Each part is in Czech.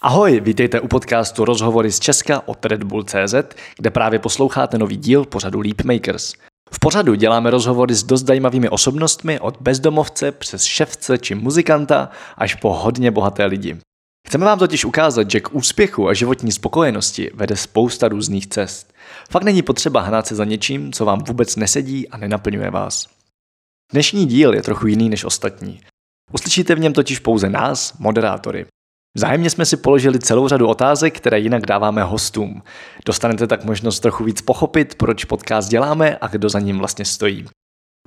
Ahoj, vítejte u podcastu Rozhovory z Česka od Red Bull CZ, kde právě posloucháte nový díl pořadu Leap Makers. V pořadu děláme rozhovory s dost zajímavými osobnostmi od bezdomovce přes ševce či muzikanta až po hodně bohaté lidi. Chceme vám totiž ukázat, že k úspěchu a životní spokojenosti vede spousta různých cest. Fakt není potřeba hnát se za něčím, co vám vůbec nesedí a nenaplňuje vás. Dnešní díl je trochu jiný než ostatní. Uslyšíte v něm totiž pouze nás, moderátory. Vzájemně jsme si položili celou řadu otázek, které jinak dáváme hostům. Dostanete tak možnost trochu víc pochopit, proč podcast děláme a kdo za ním vlastně stojí.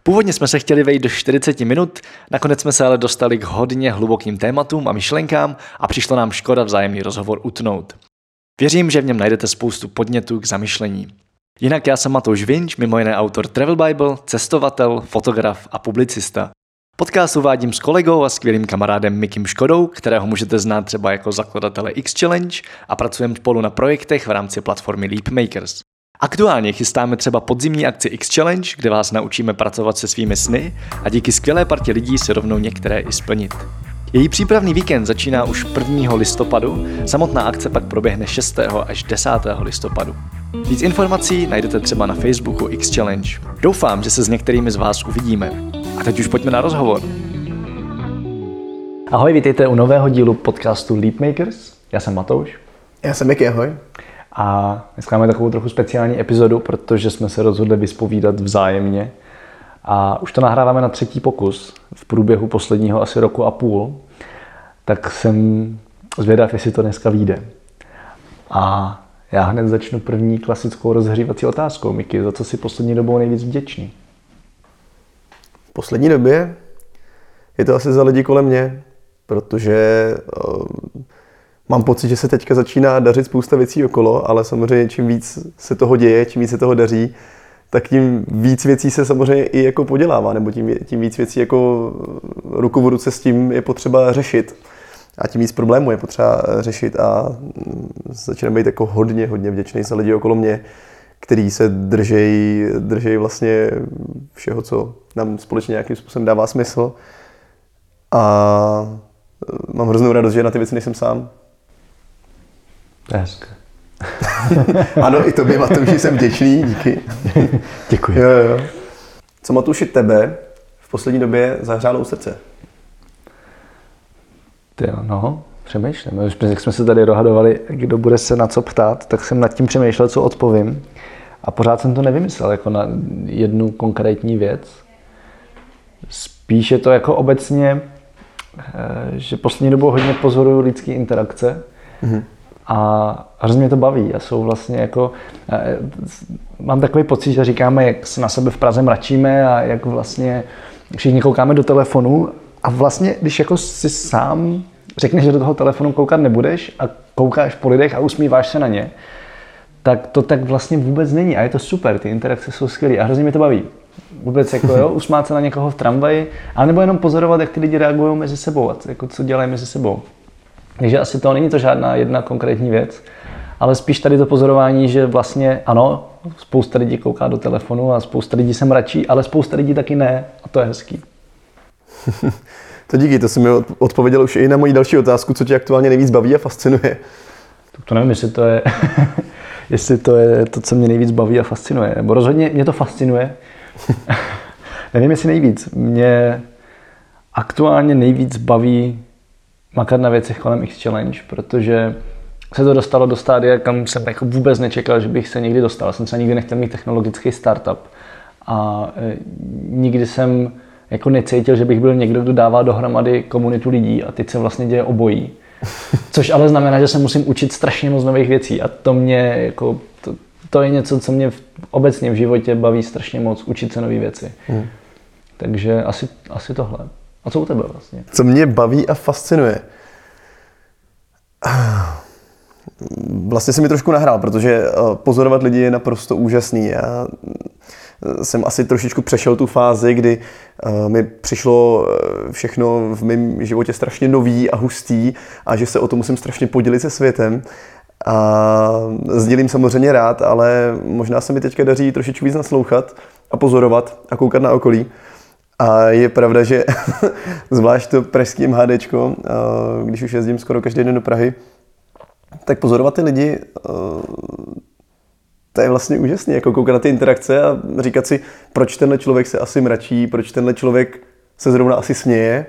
Původně jsme se chtěli vejít do 40 minut, nakonec jsme se ale dostali k hodně hlubokým tématům a myšlenkám a přišlo nám škoda vzájemný rozhovor utnout. Věřím, že v něm najdete spoustu podnětů k zamyšlení. Jinak já jsem Matouš Vinč, mimo jiné autor Travel Bible, cestovatel, fotograf a publicista. Podcast uvádím s kolegou a skvělým kamarádem Mikim Škodou, kterého můžete znát třeba jako zakladatele X Challenge a pracujeme spolu na projektech v rámci platformy Leap Makers. Aktuálně chystáme třeba podzimní akci X Challenge, kde vás naučíme pracovat se svými sny a díky skvělé partě lidí se rovnou některé i splnit. Její přípravný víkend začíná už 1. listopadu, samotná akce pak proběhne 6. až 10. listopadu. Víc informací najdete třeba na Facebooku X Challenge. Doufám, že se s některými z vás uvidíme. A teď už pojďme na rozhovor. Ahoj, vítejte u nového dílu podcastu Leap Makers. Já jsem Matouš. Já jsem Miky, ahoj. A dneska máme takovou trochu speciální epizodu, protože jsme se rozhodli vyspovídat vzájemně. A už to nahráváme na třetí pokus v průběhu posledního asi roku a půl. Tak jsem zvědav, jestli to dneska vyjde. A já hned začnu první klasickou rozhřívací otázkou. Miky, za co si poslední dobou nejvíc vděčný? V poslední době je to asi za lidi kolem mě, protože uh, mám pocit, že se teďka začíná dařit spousta věcí okolo, ale samozřejmě čím víc se toho děje, čím víc se toho daří, tak tím víc věcí se samozřejmě i jako podělává, nebo tím, tím víc věcí jako ruku v ruce s tím je potřeba řešit. A tím víc problémů je potřeba řešit a začínám být jako hodně, hodně vděčný za lidi okolo mě, který se držejí, držejí vlastně všeho, co nám společně nějakým způsobem dává smysl. A mám hroznou radost, že na ty věci nejsem sám. Hezké. ano, i tobě, Matouši, jsem vděčný, díky. Děkuji. Jo, jo. Co Matouši tebe v poslední době zahřálo u srdce? Ty jo, no, přemýšlím. Už jak jsme se tady dohadovali, kdo bude se na co ptát, tak jsem nad tím přemýšlel, co odpovím. A pořád jsem to nevymyslel jako na jednu konkrétní věc. Spíš je to jako obecně, eh, že poslední dobou hodně pozoruju lidské interakce. Mm-hmm. A hrozně mě to baví a jsou vlastně jako, eh, mám takový pocit, že říkáme, jak se na sebe v Praze mračíme a jak vlastně všichni koukáme do telefonu a vlastně, když jako si sám řekneš, že do toho telefonu koukat nebudeš a koukáš po lidech a usmíváš se na ně, tak to tak vlastně vůbec není a je to super, ty interakce jsou skvělé a hrozně mě to baví. Vůbec jako jo, usmát se na někoho v tramvaji, a nebo jenom pozorovat, jak ty lidi reagují mezi sebou a jako co dělají mezi sebou. Takže asi to není to žádná jedna konkrétní věc, ale spíš tady to pozorování, že vlastně ano, spousta lidí kouká do telefonu a spousta lidí se mračí, ale spousta lidí taky ne a to je hezký. to díky, to jsem mi odpověděl už i na moji další otázku, co tě aktuálně nejvíc baví a fascinuje. Tak to nevím, jestli to je, jestli to je to, co mě nejvíc baví a fascinuje. Nebo rozhodně mě to fascinuje. nevím, jestli nejvíc. Mě aktuálně nejvíc baví makat na věcech kolem X Challenge, protože se to dostalo do stádia, kam jsem jako vůbec nečekal, že bych se někdy dostal. Jsem se nikdy nechtěl mít technologický startup a e, nikdy jsem jako necítil, že bych byl někdo, kdo dává dohromady komunitu lidí a teď se vlastně děje obojí. Což ale znamená, že se musím učit strašně moc nových věcí a to mě jako, to, to je něco, co mě v, obecně v životě baví strašně moc, učit se nové věci. Hmm. Takže asi, asi tohle. A co u tebe vlastně? Co mě baví a fascinuje? Vlastně se mi trošku nahrál, protože eh, pozorovat lidi je naprosto úžasný. Já jsem asi trošičku přešel tu fázi, kdy eh, mi přišlo všechno v mém životě strašně nový a hustý a že se o to musím strašně podělit se světem. A sdělím samozřejmě rád, ale možná se mi teďka daří trošičku víc naslouchat a pozorovat a koukat na okolí. A je pravda, že zvlášť to pražský MHDčko, když už jezdím skoro každý den do Prahy, tak pozorovat ty lidi, to je vlastně úžasné, jako koukat na ty interakce a říkat si, proč tenhle člověk se asi mračí, proč tenhle člověk se zrovna asi směje,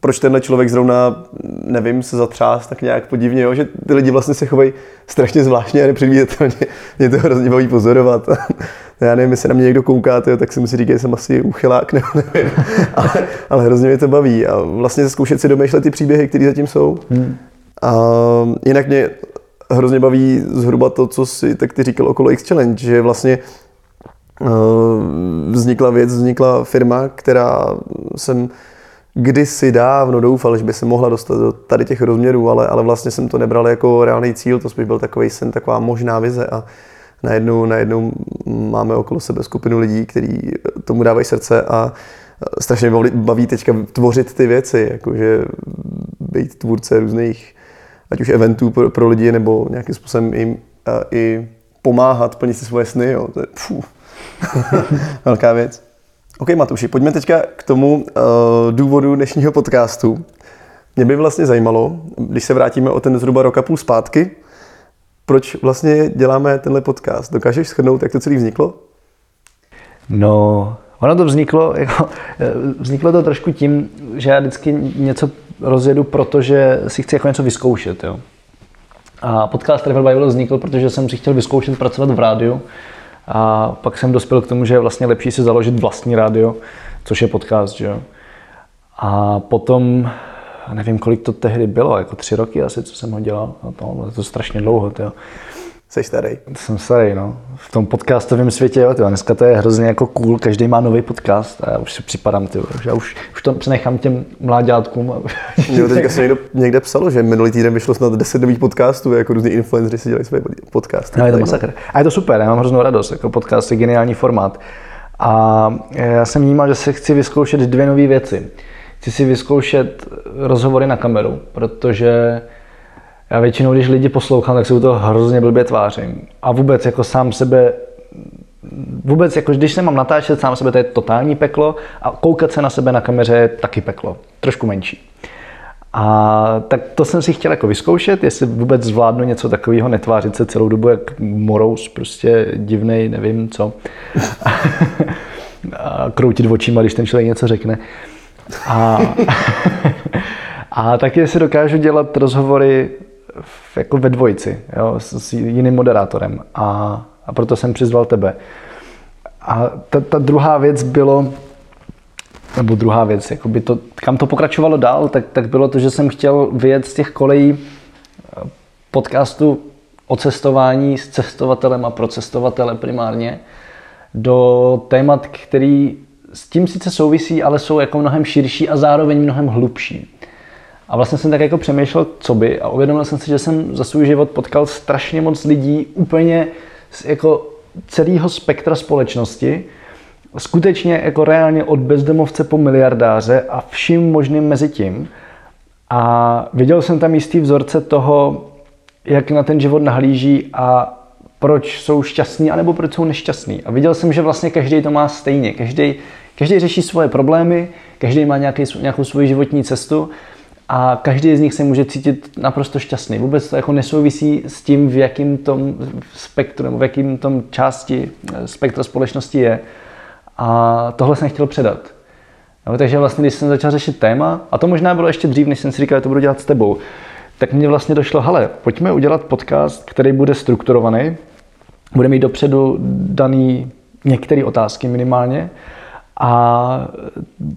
proč tenhle člověk zrovna, nevím, se zatřás tak nějak podivně, jo? že ty lidi vlastně se chovají strašně zvláštně a nepředvídatelně. Mě to hrozně baví pozorovat. Já nevím, jestli na mě někdo kouká, tyjo, tak si musí říkat, že jsem asi uchylák, nebo nevím. ale, ale hrozně mě to baví. A vlastně zkoušet si domýšlet ty příběhy, které zatím jsou. Hmm. A jinak mě hrozně baví zhruba to, co si tak ty říkal okolo X-Challenge, že vlastně uh, vznikla věc, vznikla firma, která jsem kdysi dávno doufal, že by se mohla dostat do tady těch rozměrů, ale, ale vlastně jsem to nebral jako reálný cíl, to spíš byl takový sen, taková možná vize a najednou, najednou máme okolo sebe skupinu lidí, kteří tomu dávají srdce a strašně baví teďka tvořit ty věci, jakože být tvůrce různých ať už eventů pro, lidi, nebo nějakým způsobem jim i pomáhat plnit si svoje sny. Jo. To je pů, velká věc. OK, Matuši, pojďme teďka k tomu uh, důvodu dnešního podcastu. Mě by vlastně zajímalo, když se vrátíme o ten zhruba rok a půl zpátky, proč vlastně děláme tenhle podcast? Dokážeš shrnout, jak to celé vzniklo? No, ono to vzniklo, jako, vzniklo to trošku tím, že já vždycky něco rozjedu, protože si chci jako něco vyzkoušet. Jo. A podcast Travel Bible vznikl, protože jsem si chtěl vyzkoušet pracovat v rádiu. A pak jsem dospěl k tomu, že je vlastně lepší si založit vlastní rádio, což je podcast. Že jo. A potom, nevím, kolik to tehdy bylo, jako tři roky asi, co jsem ho dělal. No to, to strašně dlouho. Jo. Jsi starý. Jsem starý, no. V tom podcastovém světě, jo, tyjo. dneska to je hrozně jako cool, každý má nový podcast a já už si připadám, že já už, už to přenechám těm mláďátkům. Jo, teďka se někdo, někde psalo, že minulý týden vyšlo snad 10 nových podcastů, jako různí influenceři si dělají své podcasty. No, je to masakr. A je to super, já mám hroznou radost, jako podcast je geniální formát. A já jsem vnímal, že se chci vyzkoušet dvě nové věci. Chci si vyzkoušet rozhovory na kameru, protože já většinou, když lidi poslouchám, tak se u toho hrozně blbě tvářím. A vůbec jako sám sebe vůbec, jako když se mám natáčet sám sebe, to je totální peklo a koukat se na sebe na kameře je taky peklo, trošku menší. A tak to jsem si chtěl jako vyzkoušet, jestli vůbec zvládnu něco takového, netvářit se celou dobu jak morous, prostě divnej, nevím co. a kroutit očima, když ten člověk něco řekne. A, a taky si dokážu dělat rozhovory jako ve dvojici, jo, s, s jiným moderátorem. A, a proto jsem přizval tebe. A ta, ta druhá věc bylo, nebo druhá věc, jakoby to, kam to pokračovalo dál, tak, tak bylo to, že jsem chtěl vyjet z těch kolejí eh, podcastu o cestování s cestovatelem a pro cestovatele primárně do témat, který s tím sice souvisí, ale jsou jako mnohem širší a zároveň mnohem hlubší. A vlastně jsem tak jako přemýšlel, co by a uvědomil jsem si, že jsem za svůj život potkal strašně moc lidí úplně z jako celého spektra společnosti, skutečně jako reálně od bezdomovce po miliardáře a vším možným mezi tím. A viděl jsem tam jistý vzorce toho, jak na ten život nahlíží a proč jsou šťastní, anebo proč jsou nešťastní. A viděl jsem, že vlastně každý to má stejně. Každý, každý řeší svoje problémy, každý má nějaký, nějakou svoji životní cestu a každý z nich se může cítit naprosto šťastný. Vůbec to jako nesouvisí s tím, v jakém tom spektru nebo v jakém tom části eh, spektra společnosti je. A tohle jsem chtěl předat. No, takže vlastně, když jsem začal řešit téma, a to možná bylo ještě dřív, než jsem si říkal, že to budu dělat s tebou, tak mně vlastně došlo, hele, pojďme udělat podcast, který bude strukturovaný, bude mít dopředu daný některé otázky minimálně a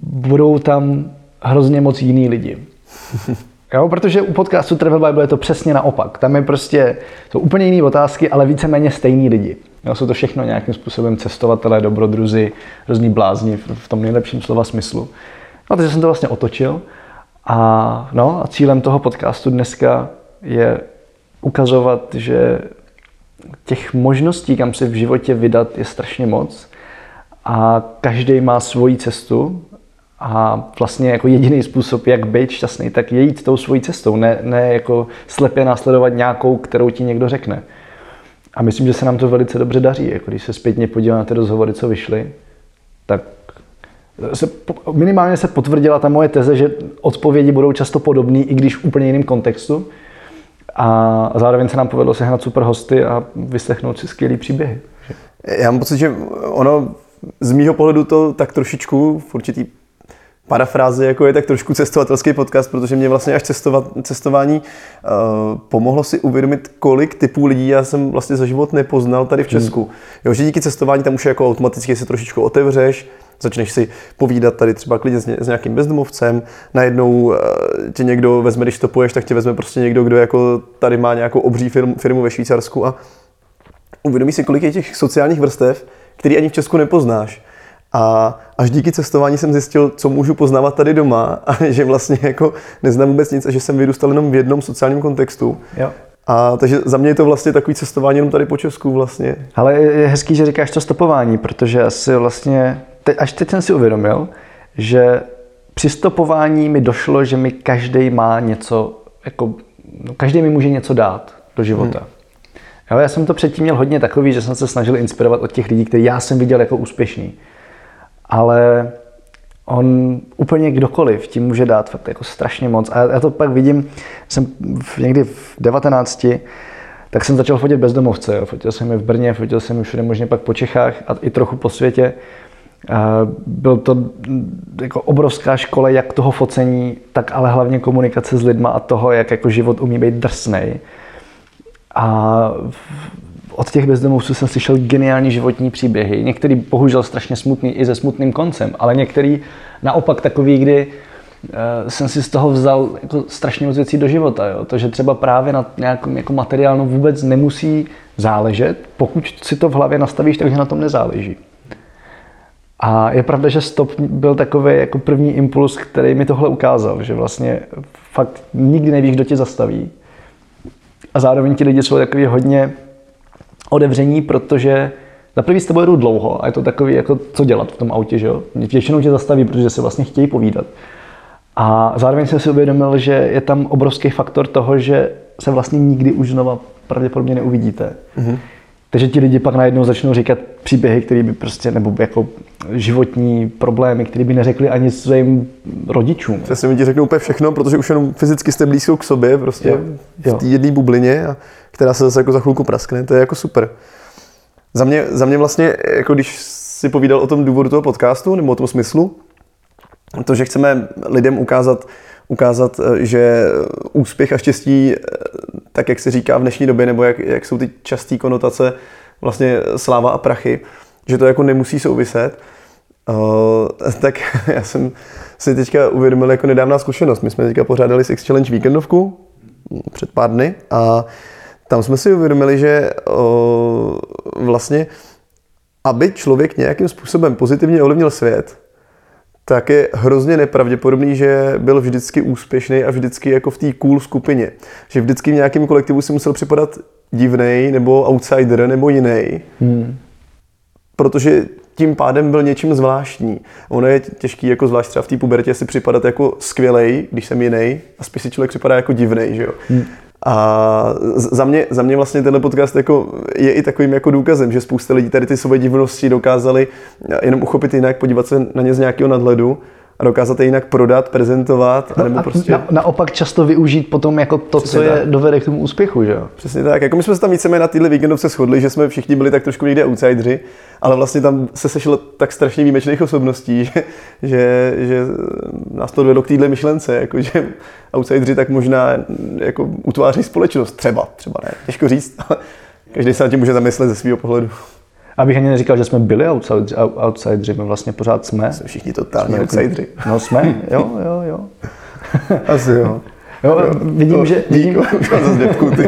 budou tam hrozně moc jiný lidi. Jo, protože u podcastu Travel Bible je to přesně naopak. Tam je prostě, to úplně jiné otázky, ale víceméně stejní lidi. Jo, jsou to všechno nějakým způsobem cestovatelé, dobrodruzi, různí blázni v tom nejlepším slova smyslu. No, takže jsem to vlastně otočil. A, no, a cílem toho podcastu dneska je ukazovat, že těch možností, kam se v životě vydat, je strašně moc. A každý má svoji cestu a vlastně jako jediný způsob, jak být šťastný, tak je jít tou svojí cestou, ne, ne jako slepě následovat nějakou, kterou ti někdo řekne. A myslím, že se nám to velice dobře daří. Jako když se zpětně podívám na ty rozhovory, co vyšly, tak se, minimálně se potvrdila ta moje teze, že odpovědi budou často podobné, i když v úplně jiném kontextu. A zároveň se nám povedlo sehnat super hosty a vyslechnout si skvělý příběhy. Já mám pocit, že ono z mýho pohledu to tak trošičku v určitý parafrázi, jako je tak trošku cestovatelský podcast, protože mě vlastně až cestovat, cestování uh, pomohlo si uvědomit, kolik typů lidí já jsem vlastně za život nepoznal tady v hmm. Česku. Hmm. Jo, že díky cestování tam už jako automaticky se trošičku otevřeš, začneš si povídat tady třeba klidně s, ně, s nějakým bezdomovcem, najednou uh, tě někdo vezme, když topuješ, tak tě vezme prostě někdo, kdo jako tady má nějakou obří firmu, firmu ve Švýcarsku a uvědomí si, kolik je těch sociálních vrstev, který ani v Česku nepoznáš. A až díky cestování jsem zjistil, co můžu poznávat tady doma a že vlastně jako neznám vůbec nic a že jsem vyrůstal jenom v jednom sociálním kontextu. Jo. A takže za mě je to vlastně takový cestování jenom tady po Česku vlastně. Ale je hezký, že říkáš to stopování, protože asi vlastně, te, až teď jsem si uvědomil, že při stopování mi došlo, že mi každý má něco, jako, no, každý mi může něco dát do života. Hmm. Jo, já jsem to předtím měl hodně takový, že jsem se snažil inspirovat od těch lidí, které já jsem viděl jako úspěšný ale on úplně kdokoliv tím může dát fakt jako strašně moc. A já to pak vidím, jsem někdy v 19, tak jsem začal fotit bezdomovce. Jo. Fotil jsem je v Brně, fotil jsem je všude možně pak po Čechách a i trochu po světě. Byl to jako obrovská škola jak toho focení, tak ale hlavně komunikace s lidma a toho, jak jako život umí být drsnej. A od těch bezdomovců jsem slyšel geniální životní příběhy. Některý bohužel strašně smutný i se smutným koncem, ale některý naopak takový, kdy uh, jsem si z toho vzal jako strašně moc věcí do života. Jo? To, že třeba právě na nějakém jako materiálnu vůbec nemusí záležet, pokud si to v hlavě nastavíš, takže na tom nezáleží. A je pravda, že stop byl takový jako první impuls, který mi tohle ukázal, že vlastně fakt nikdy nevíš, kdo tě zastaví. A zároveň ti lidi jsou takový hodně otevření, protože za prvý s tebou jedu dlouho a je to takový, jako co dělat v tom autě, že jo? Většinou tě zastaví, protože se vlastně chtějí povídat. A zároveň jsem si uvědomil, že je tam obrovský faktor toho, že se vlastně nikdy už znova pravděpodobně neuvidíte. Mm-hmm. Takže ti lidi pak najednou začnou říkat příběhy, které by prostě, nebo jako životní problémy, které by neřekli ani svým rodičům. Přesně mi ti řeknou úplně všechno, protože už jenom fyzicky jste blízko k sobě, prostě jo. v té jedné bublině, a která se zase jako za chvilku praskne, to je jako super. Za mě, za mě vlastně, jako když si povídal o tom důvodu toho podcastu, nebo o tom smyslu, to, že chceme lidem ukázat, ukázat, eh, že úspěch a štěstí, eh, tak jak se říká v dnešní době, nebo jak, jak jsou ty časté konotace, vlastně sláva a prachy, že to jako nemusí souviset, uh, tak já jsem si teďka uvědomil jako nedávná zkušenost. My jsme teďka pořádali Six Challenge víkendovku před pár dny a tam jsme si uvědomili, že uh, vlastně, aby člověk nějakým způsobem pozitivně ovlivnil svět, tak je hrozně nepravděpodobný, že byl vždycky úspěšný a vždycky jako v té cool skupině. Že vždycky v nějakém kolektivu si musel připadat divnej nebo outsider nebo jiný. Hmm. Protože tím pádem byl něčím zvláštní. Ono je těžký, jako zvlášť třeba v té pubertě, si připadat jako skvělej, když jsem jiný, a spíš si člověk připadá jako divnej, že jo. Hmm. A za mě, za mě vlastně tenhle podcast jako je i takovým jako důkazem, že spousta lidí tady ty svoje divnosti dokázali jenom uchopit jinak, podívat se na ně z nějakého nadhledu a dokázat je jinak prodat, prezentovat. No, a prostě... na, naopak často využít potom jako to, Přesně co tak. je dovede k tomu úspěchu, že jo? Přesně tak. Jako my jsme se tam víceméně na téhle víkendovce shodli, že jsme všichni byli tak trošku někde outsideri, ale vlastně tam se sešlo tak strašně výjimečných osobností, že, že, že nás to dovedlo k téhle myšlence, jako že outsideri tak možná jako utváří společnost. Třeba, třeba ne, těžko říct, ale každý se na tím může zamyslet ze svého pohledu. Abych ani neříkal, že jsme byli outsideri, outsideri my vlastně pořád jsme. Jsme všichni totální outsideri. No jsme, jo, jo, jo. Asi jo. Jo, vidím, to, že... Vidím, ty.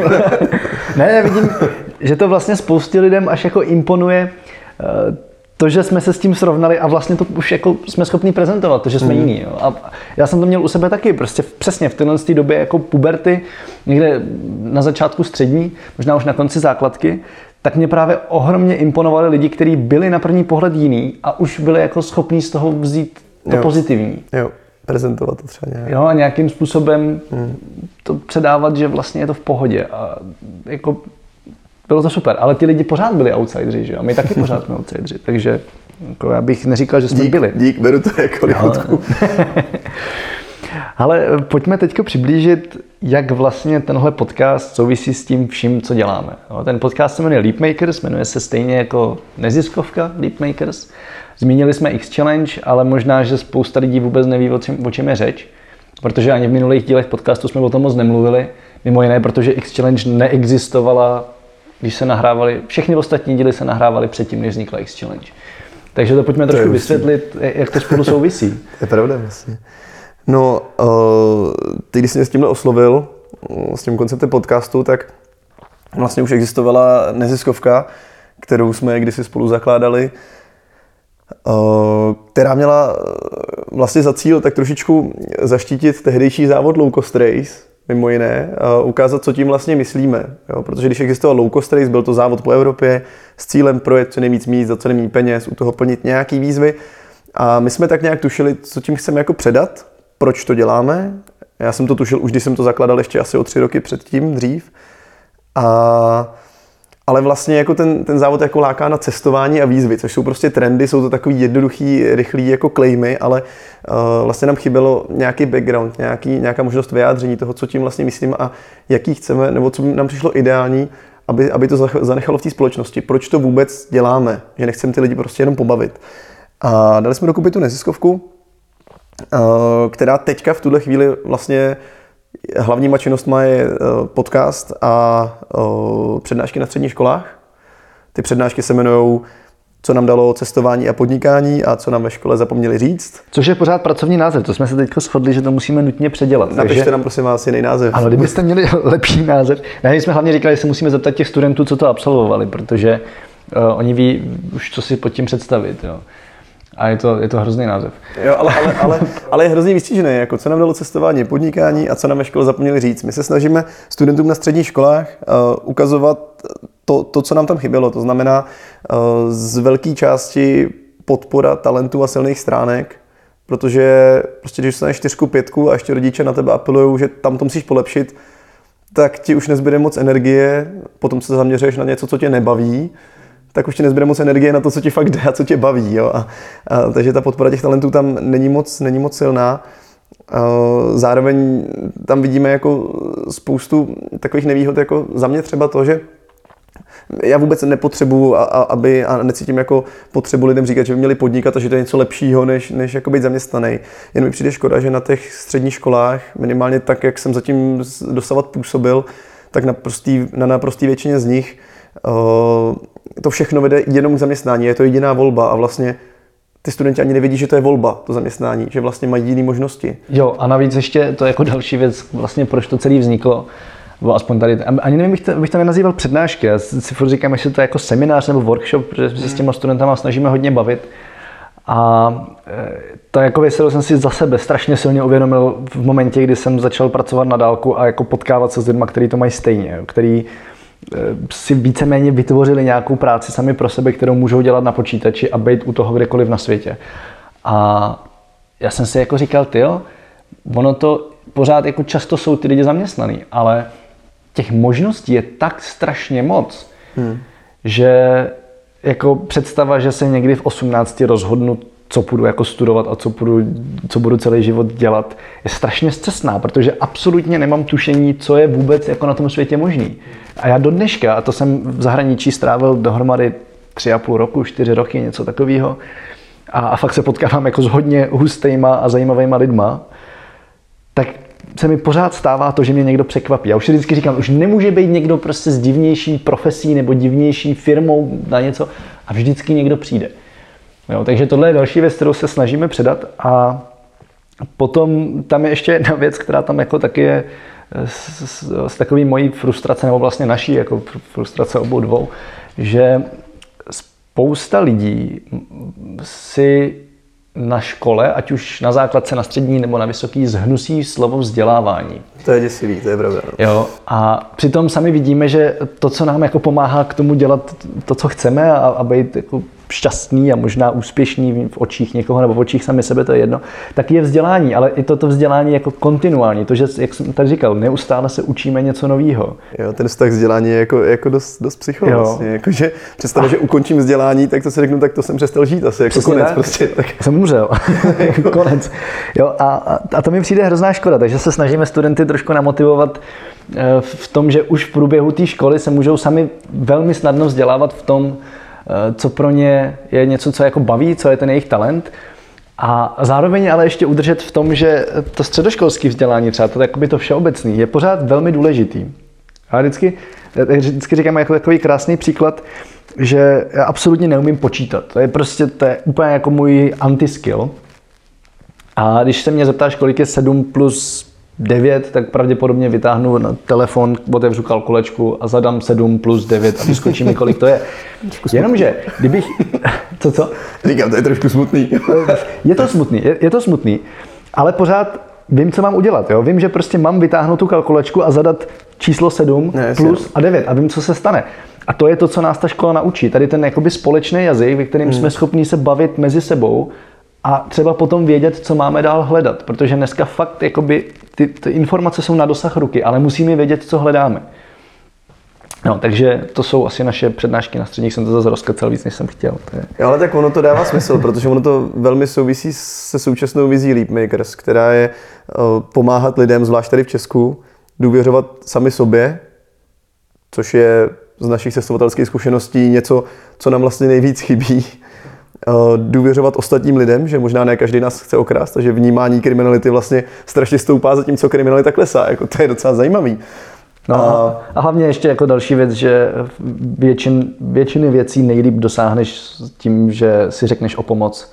ne, ne, vidím, že to vlastně spoustě lidem až jako imponuje eh, to, že jsme se s tím srovnali a vlastně to už jako jsme schopni prezentovat, to, že jsme mm. jiní. Jo. A já jsem to měl u sebe taky, prostě přesně v téhle době jako puberty, někde na začátku střední, možná už na konci základky, tak mě právě ohromně imponovali lidi, kteří byli na první pohled jiný a už byli jako schopní z toho vzít to jo. pozitivní. Jo, prezentovat to třeba nějak. Jo, a nějakým způsobem hmm. to předávat, že vlastně je to v pohodě. A jako bylo to super, ale ty lidi pořád byli outsideri, že jo? A my taky pořád jsme outsideri, takže jako já bych neříkal, že jsme dík, byli. Dík, beru to jako lichotku. Ale eh, pojďme teď přiblížit, jak vlastně tenhle podcast souvisí s tím vším, co děláme. Ten podcast se jmenuje Leapmakers, jmenuje se stejně jako neziskovka Leapmakers. Zmínili jsme X Challenge, ale možná, že spousta lidí vůbec neví, o čem, o čem je řeč, protože ani v minulých dílech podcastu jsme o tom moc nemluvili. Mimo jiné, protože X Challenge neexistovala, když se nahrávali, všechny ostatní díly se nahrávaly předtím, než vznikla X Challenge. Takže to pojďme to trošku vysvětlit, jak to spolu souvisí. to je pravda vlastně. No, uh, ty, když jsi mě s tímhle oslovil, s tím konceptem podcastu, tak vlastně už existovala neziskovka, kterou jsme kdysi spolu zakládali, uh, která měla vlastně za cíl tak trošičku zaštítit tehdejší závod Low Cost Race, mimo jiné, ukázat, co tím vlastně myslíme. Jo? Protože když existoval low cost race, byl to závod po Evropě s cílem projet co nejvíc míst, za co nejméně peněz, u toho plnit nějaký výzvy. A my jsme tak nějak tušili, co tím chceme jako předat, proč to děláme. Já jsem to tušil už, když jsem to zakladal ještě asi o tři roky předtím, dřív. A ale vlastně jako ten, ten závod jako láká na cestování a výzvy, což jsou prostě trendy, jsou to takový jednoduchý, rychlý jako claimy, ale uh, vlastně nám chybělo nějaký background, nějaký, nějaká možnost vyjádření toho, co tím vlastně myslím a jaký chceme, nebo co nám přišlo ideální, aby, aby to zanechalo v té společnosti. Proč to vůbec děláme, že nechceme ty lidi prostě jenom pobavit. A dali jsme dokupit tu neziskovku, která teďka v tuhle chvíli vlastně Hlavníma činnostma je eh, podcast a eh, přednášky na středních školách. Ty přednášky se jmenují co nám dalo cestování a podnikání a co nám ve škole zapomněli říct. Což je pořád pracovní název, to jsme se teď shodli, že to musíme nutně předělat. Napište takže... nám prosím vás jiný název. Ano, kdybyste měli lepší název. Ne, my jsme hlavně říkali, že se musíme zeptat těch studentů, co to absolvovali, protože uh, oni ví už, co si pod tím představit. Jo. A je to, je to hrozný název. Jo, ale, ale, ale, ale je hrozně vystížený, jako co nám dalo cestování, podnikání a co nám ve škole zapomněli říct. My se snažíme studentům na středních školách uh, ukazovat to, to, co nám tam chybělo. To znamená uh, z velké části podpora talentů a silných stránek, protože prostě když dostaneš čtyřku, pětku a ještě rodiče na tebe apelují, že tam to musíš polepšit, tak ti už nezbyde moc energie, potom se zaměřuješ na něco, co tě nebaví tak už ti nezbyde moc energie na to, co ti fakt jde a co tě baví. Jo? A, a, takže ta podpora těch talentů tam není moc, není moc silná. A, zároveň tam vidíme jako spoustu takových nevýhod, jako za mě třeba to, že já vůbec nepotřebuji, aby, a necítím jako potřebu lidem říkat, že by měli podnikat a že to je něco lepšího, než, než jako být zaměstnaný. Jen mi přijde škoda, že na těch středních školách, minimálně tak, jak jsem zatím dosavat působil, tak na, prostý, na naprostý většině z nich to všechno vede jenom k zaměstnání, je to jediná volba a vlastně ty studenti ani nevědí, že to je volba, to zaměstnání, že vlastně mají jiné možnosti. Jo, a navíc ještě to je jako další věc, vlastně proč to celé vzniklo, nebo aspoň tady, ani nevím, bych to, bych to nenazýval přednášky, já si furt říkám, jestli to je jako seminář nebo workshop, protože se s hmm. těma studentama snažíme hodně bavit. A e, to jako věc, jsem si za sebe strašně silně uvědomil v momentě, kdy jsem začal pracovat na dálku a jako potkávat se s lidmi, kteří to mají stejně, který Eh, si víceméně vytvořili nějakou práci sami pro sebe, kterou můžou dělat na počítači a být u toho kdekoliv na světě. A já jsem si jako říkal, ty jo, ono to pořád jako často jsou ty lidi zaměstnaný, ale těch možností je tak strašně moc, hmm. že jako představa, že se někdy v 18 rozhodnu co půjdu jako studovat a co, půjdu, co budu celý život dělat, je strašně zcestná, protože absolutně nemám tušení, co je vůbec jako na tom světě možný. A já do dneška, a to jsem v zahraničí strávil dohromady tři a půl roku, čtyři roky, něco takového, a, a fakt se potkávám jako s hodně hustýma a zajímavýma lidma, tak se mi pořád stává to, že mě někdo překvapí. Já už si vždycky říkám, už nemůže být někdo prostě s divnější profesí nebo divnější firmou na něco a vždycky někdo přijde. Jo, takže tohle je další věc, kterou se snažíme předat a potom tam je ještě jedna věc, která tam jako taky je s, s, s takový mojí frustrace, nebo vlastně naší jako frustrace obou dvou, že spousta lidí si na škole, ať už na základce, na střední nebo na vysoký, zhnusí slovo vzdělávání. To je děsivý, to je pravda. No. Jo, a přitom sami vidíme, že to, co nám jako pomáhá k tomu dělat to, co chceme a, a být jako šťastný a možná úspěšný v očích někoho nebo v očích sami sebe, to je jedno, tak je vzdělání, ale i toto vzdělání jako kontinuální, to, že, jak jsem tak říkal, neustále se učíme něco nového. Jo, ten vztah vzdělání je jako, jako dost, dost psycho vlastně. Jako, že představa, že ukončím vzdělání, tak to si řeknu, tak to jsem přestal žít asi, jako Přesně konec tak. prostě. Tak. Jsem umřel. konec. Jo, a, a, to mi přijde hrozná škoda, takže se snažíme studenty trošku namotivovat eh, v tom, že už v průběhu té školy se můžou sami velmi snadno vzdělávat v tom, co pro ně je něco, co jako baví, co je ten jejich talent. A zároveň ale ještě udržet v tom, že to středoškolské vzdělání, třeba to, jakoby to všeobecný, je pořád velmi důležitý. A vždycky, vždycky říkám jako takový krásný příklad, že já absolutně neumím počítat. To je prostě to je úplně jako můj antiskill. A když se mě zeptáš, kolik je 7 plus 9, tak pravděpodobně vytáhnu na telefon, otevřu kalkulačku a zadám 7 plus 9 a vyskočí mi, kolik to je. Jenomže, kdybych... Co, co? Říkám, to je trošku smutný. je to smutný, je, je to smutný, ale pořád vím, co mám udělat. Jo? Vím, že prostě mám vytáhnout tu kalkulačku a zadat číslo 7 ne, plus a 9 a vím, co se stane. A to je to, co nás ta škola naučí. Tady ten jakoby společný jazyk, ve kterém hmm. jsme schopni se bavit mezi sebou a třeba potom vědět, co máme dál hledat, protože dneska fakt jakoby ty, ty informace jsou na dosah ruky, ale musíme vědět, co hledáme. No, takže to jsou asi naše přednášky na středních, jsem to zase rozkecel víc, než jsem chtěl. To je... Jo, ale tak ono to dává smysl, protože ono to velmi souvisí se současnou vizí Leapmakers, která je uh, pomáhat lidem, zvlášť tady v Česku, důvěřovat sami sobě, což je z našich cestovatelských zkušeností něco, co nám vlastně nejvíc chybí Eh, důvěřovat ostatním lidem, že možná ne každý nás chce okrást, takže vnímání kriminality vlastně strašně stoupá, zatímco kriminalita klesá. Jako to je docela zajímavý. No a, a hlavně ještě jako další věc, že většin, většiny věcí nejlíp dosáhneš tím, že si řekneš o pomoc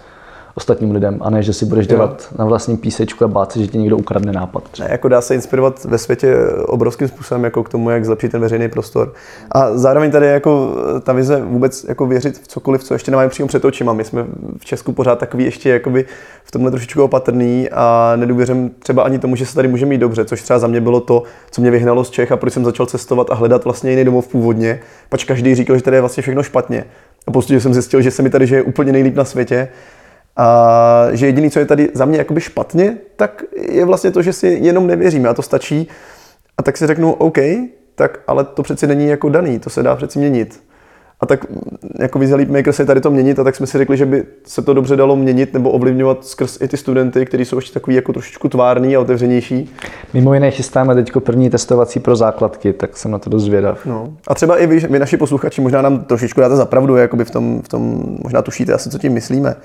ostatním lidem, a ne, že si budeš dělat jo. na vlastním písečku a bát se, že ti někdo ukradne nápad. Ne, jako dá se inspirovat ve světě obrovským způsobem jako k tomu, jak zlepšit ten veřejný prostor. A zároveň tady jako ta vize vůbec jako věřit v cokoliv, co ještě nemáme přímo před očima. My jsme v Česku pořád takový ještě jakoby v tomhle trošičku opatrný a nedůvěřím třeba ani tomu, že se tady může mít dobře, což třeba za mě bylo to, co mě vyhnalo z Čech a proč jsem začal cestovat a hledat vlastně jiný domov původně, pač každý říkal, že tady je vlastně všechno špatně. A postupně jsem zjistil, že se mi tady žije úplně nejlíp na světě a že jediný, co je tady za mě jakoby špatně, tak je vlastně to, že si jenom nevěříme a to stačí. A tak si řeknu, OK, tak ale to přeci není jako daný, to se dá přeci měnit. A tak jako Visa Maker se tady to měnit a tak jsme si řekli, že by se to dobře dalo měnit nebo ovlivňovat skrz i ty studenty, kteří jsou ještě takový jako trošičku tvární a otevřenější. Mimo jiné chystáme teď první testovací pro základky, tak jsem na to dost zvědav. No. A třeba i vy, vy naši posluchači, možná nám trošičku dáte zapravdu, jakoby v tom, v tom, možná tušíte asi, co tím myslíme.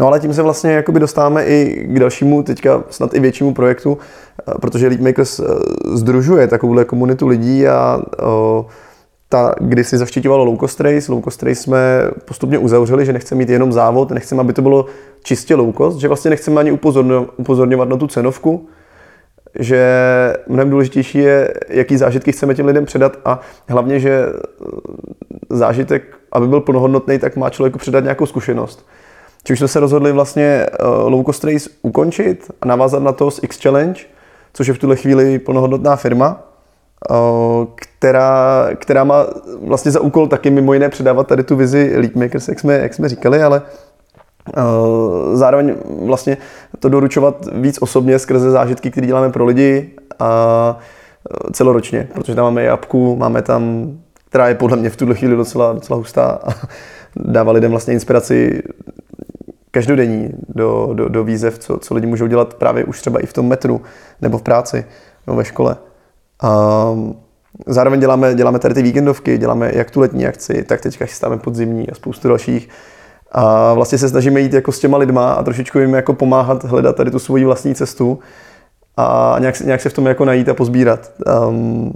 No ale tím se vlastně jakoby dostáváme i k dalšímu, teďka snad i většímu projektu, eh, protože Leap Makers eh, združuje takovouhle komunitu lidí a o, ta si zaštiťovalo low cost race. Low cost race jsme postupně uzavřeli, že nechceme mít jenom závod, nechceme, aby to bylo čistě low cost, že vlastně nechceme ani upozorňovat na tu cenovku, že mnohem důležitější je, jaký zážitky chceme těm lidem předat a hlavně, že zážitek, aby byl plnohodnotný, tak má člověku předat nějakou zkušenost. Už jsme se rozhodli vlastně uh, low cost race ukončit a navázat na to s X Challenge, což je v tuhle chvíli plnohodnotná firma, uh, která, která má vlastně za úkol taky mimo jiné předávat tady tu vizi Lead Makers, jak jsme, jak jsme říkali, ale uh, zároveň vlastně to doručovat víc osobně skrze zážitky, které děláme pro lidi a celoročně, protože tam máme i apku, máme tam, která je podle mě v tuhle chvíli docela, docela hustá a dává lidem vlastně inspiraci každodenní do, do, do výzev, co, co lidi můžou dělat právě už třeba i v tom metru, nebo v práci, nebo ve škole. A zároveň děláme, děláme tady ty víkendovky, děláme jak tu letní akci, tak teďka chystáme podzimní a spoustu dalších. A vlastně se snažíme jít jako s těma lidma a trošičku jim jako pomáhat hledat tady tu svoji vlastní cestu a nějak, nějak se v tom jako najít a pozbírat. Um,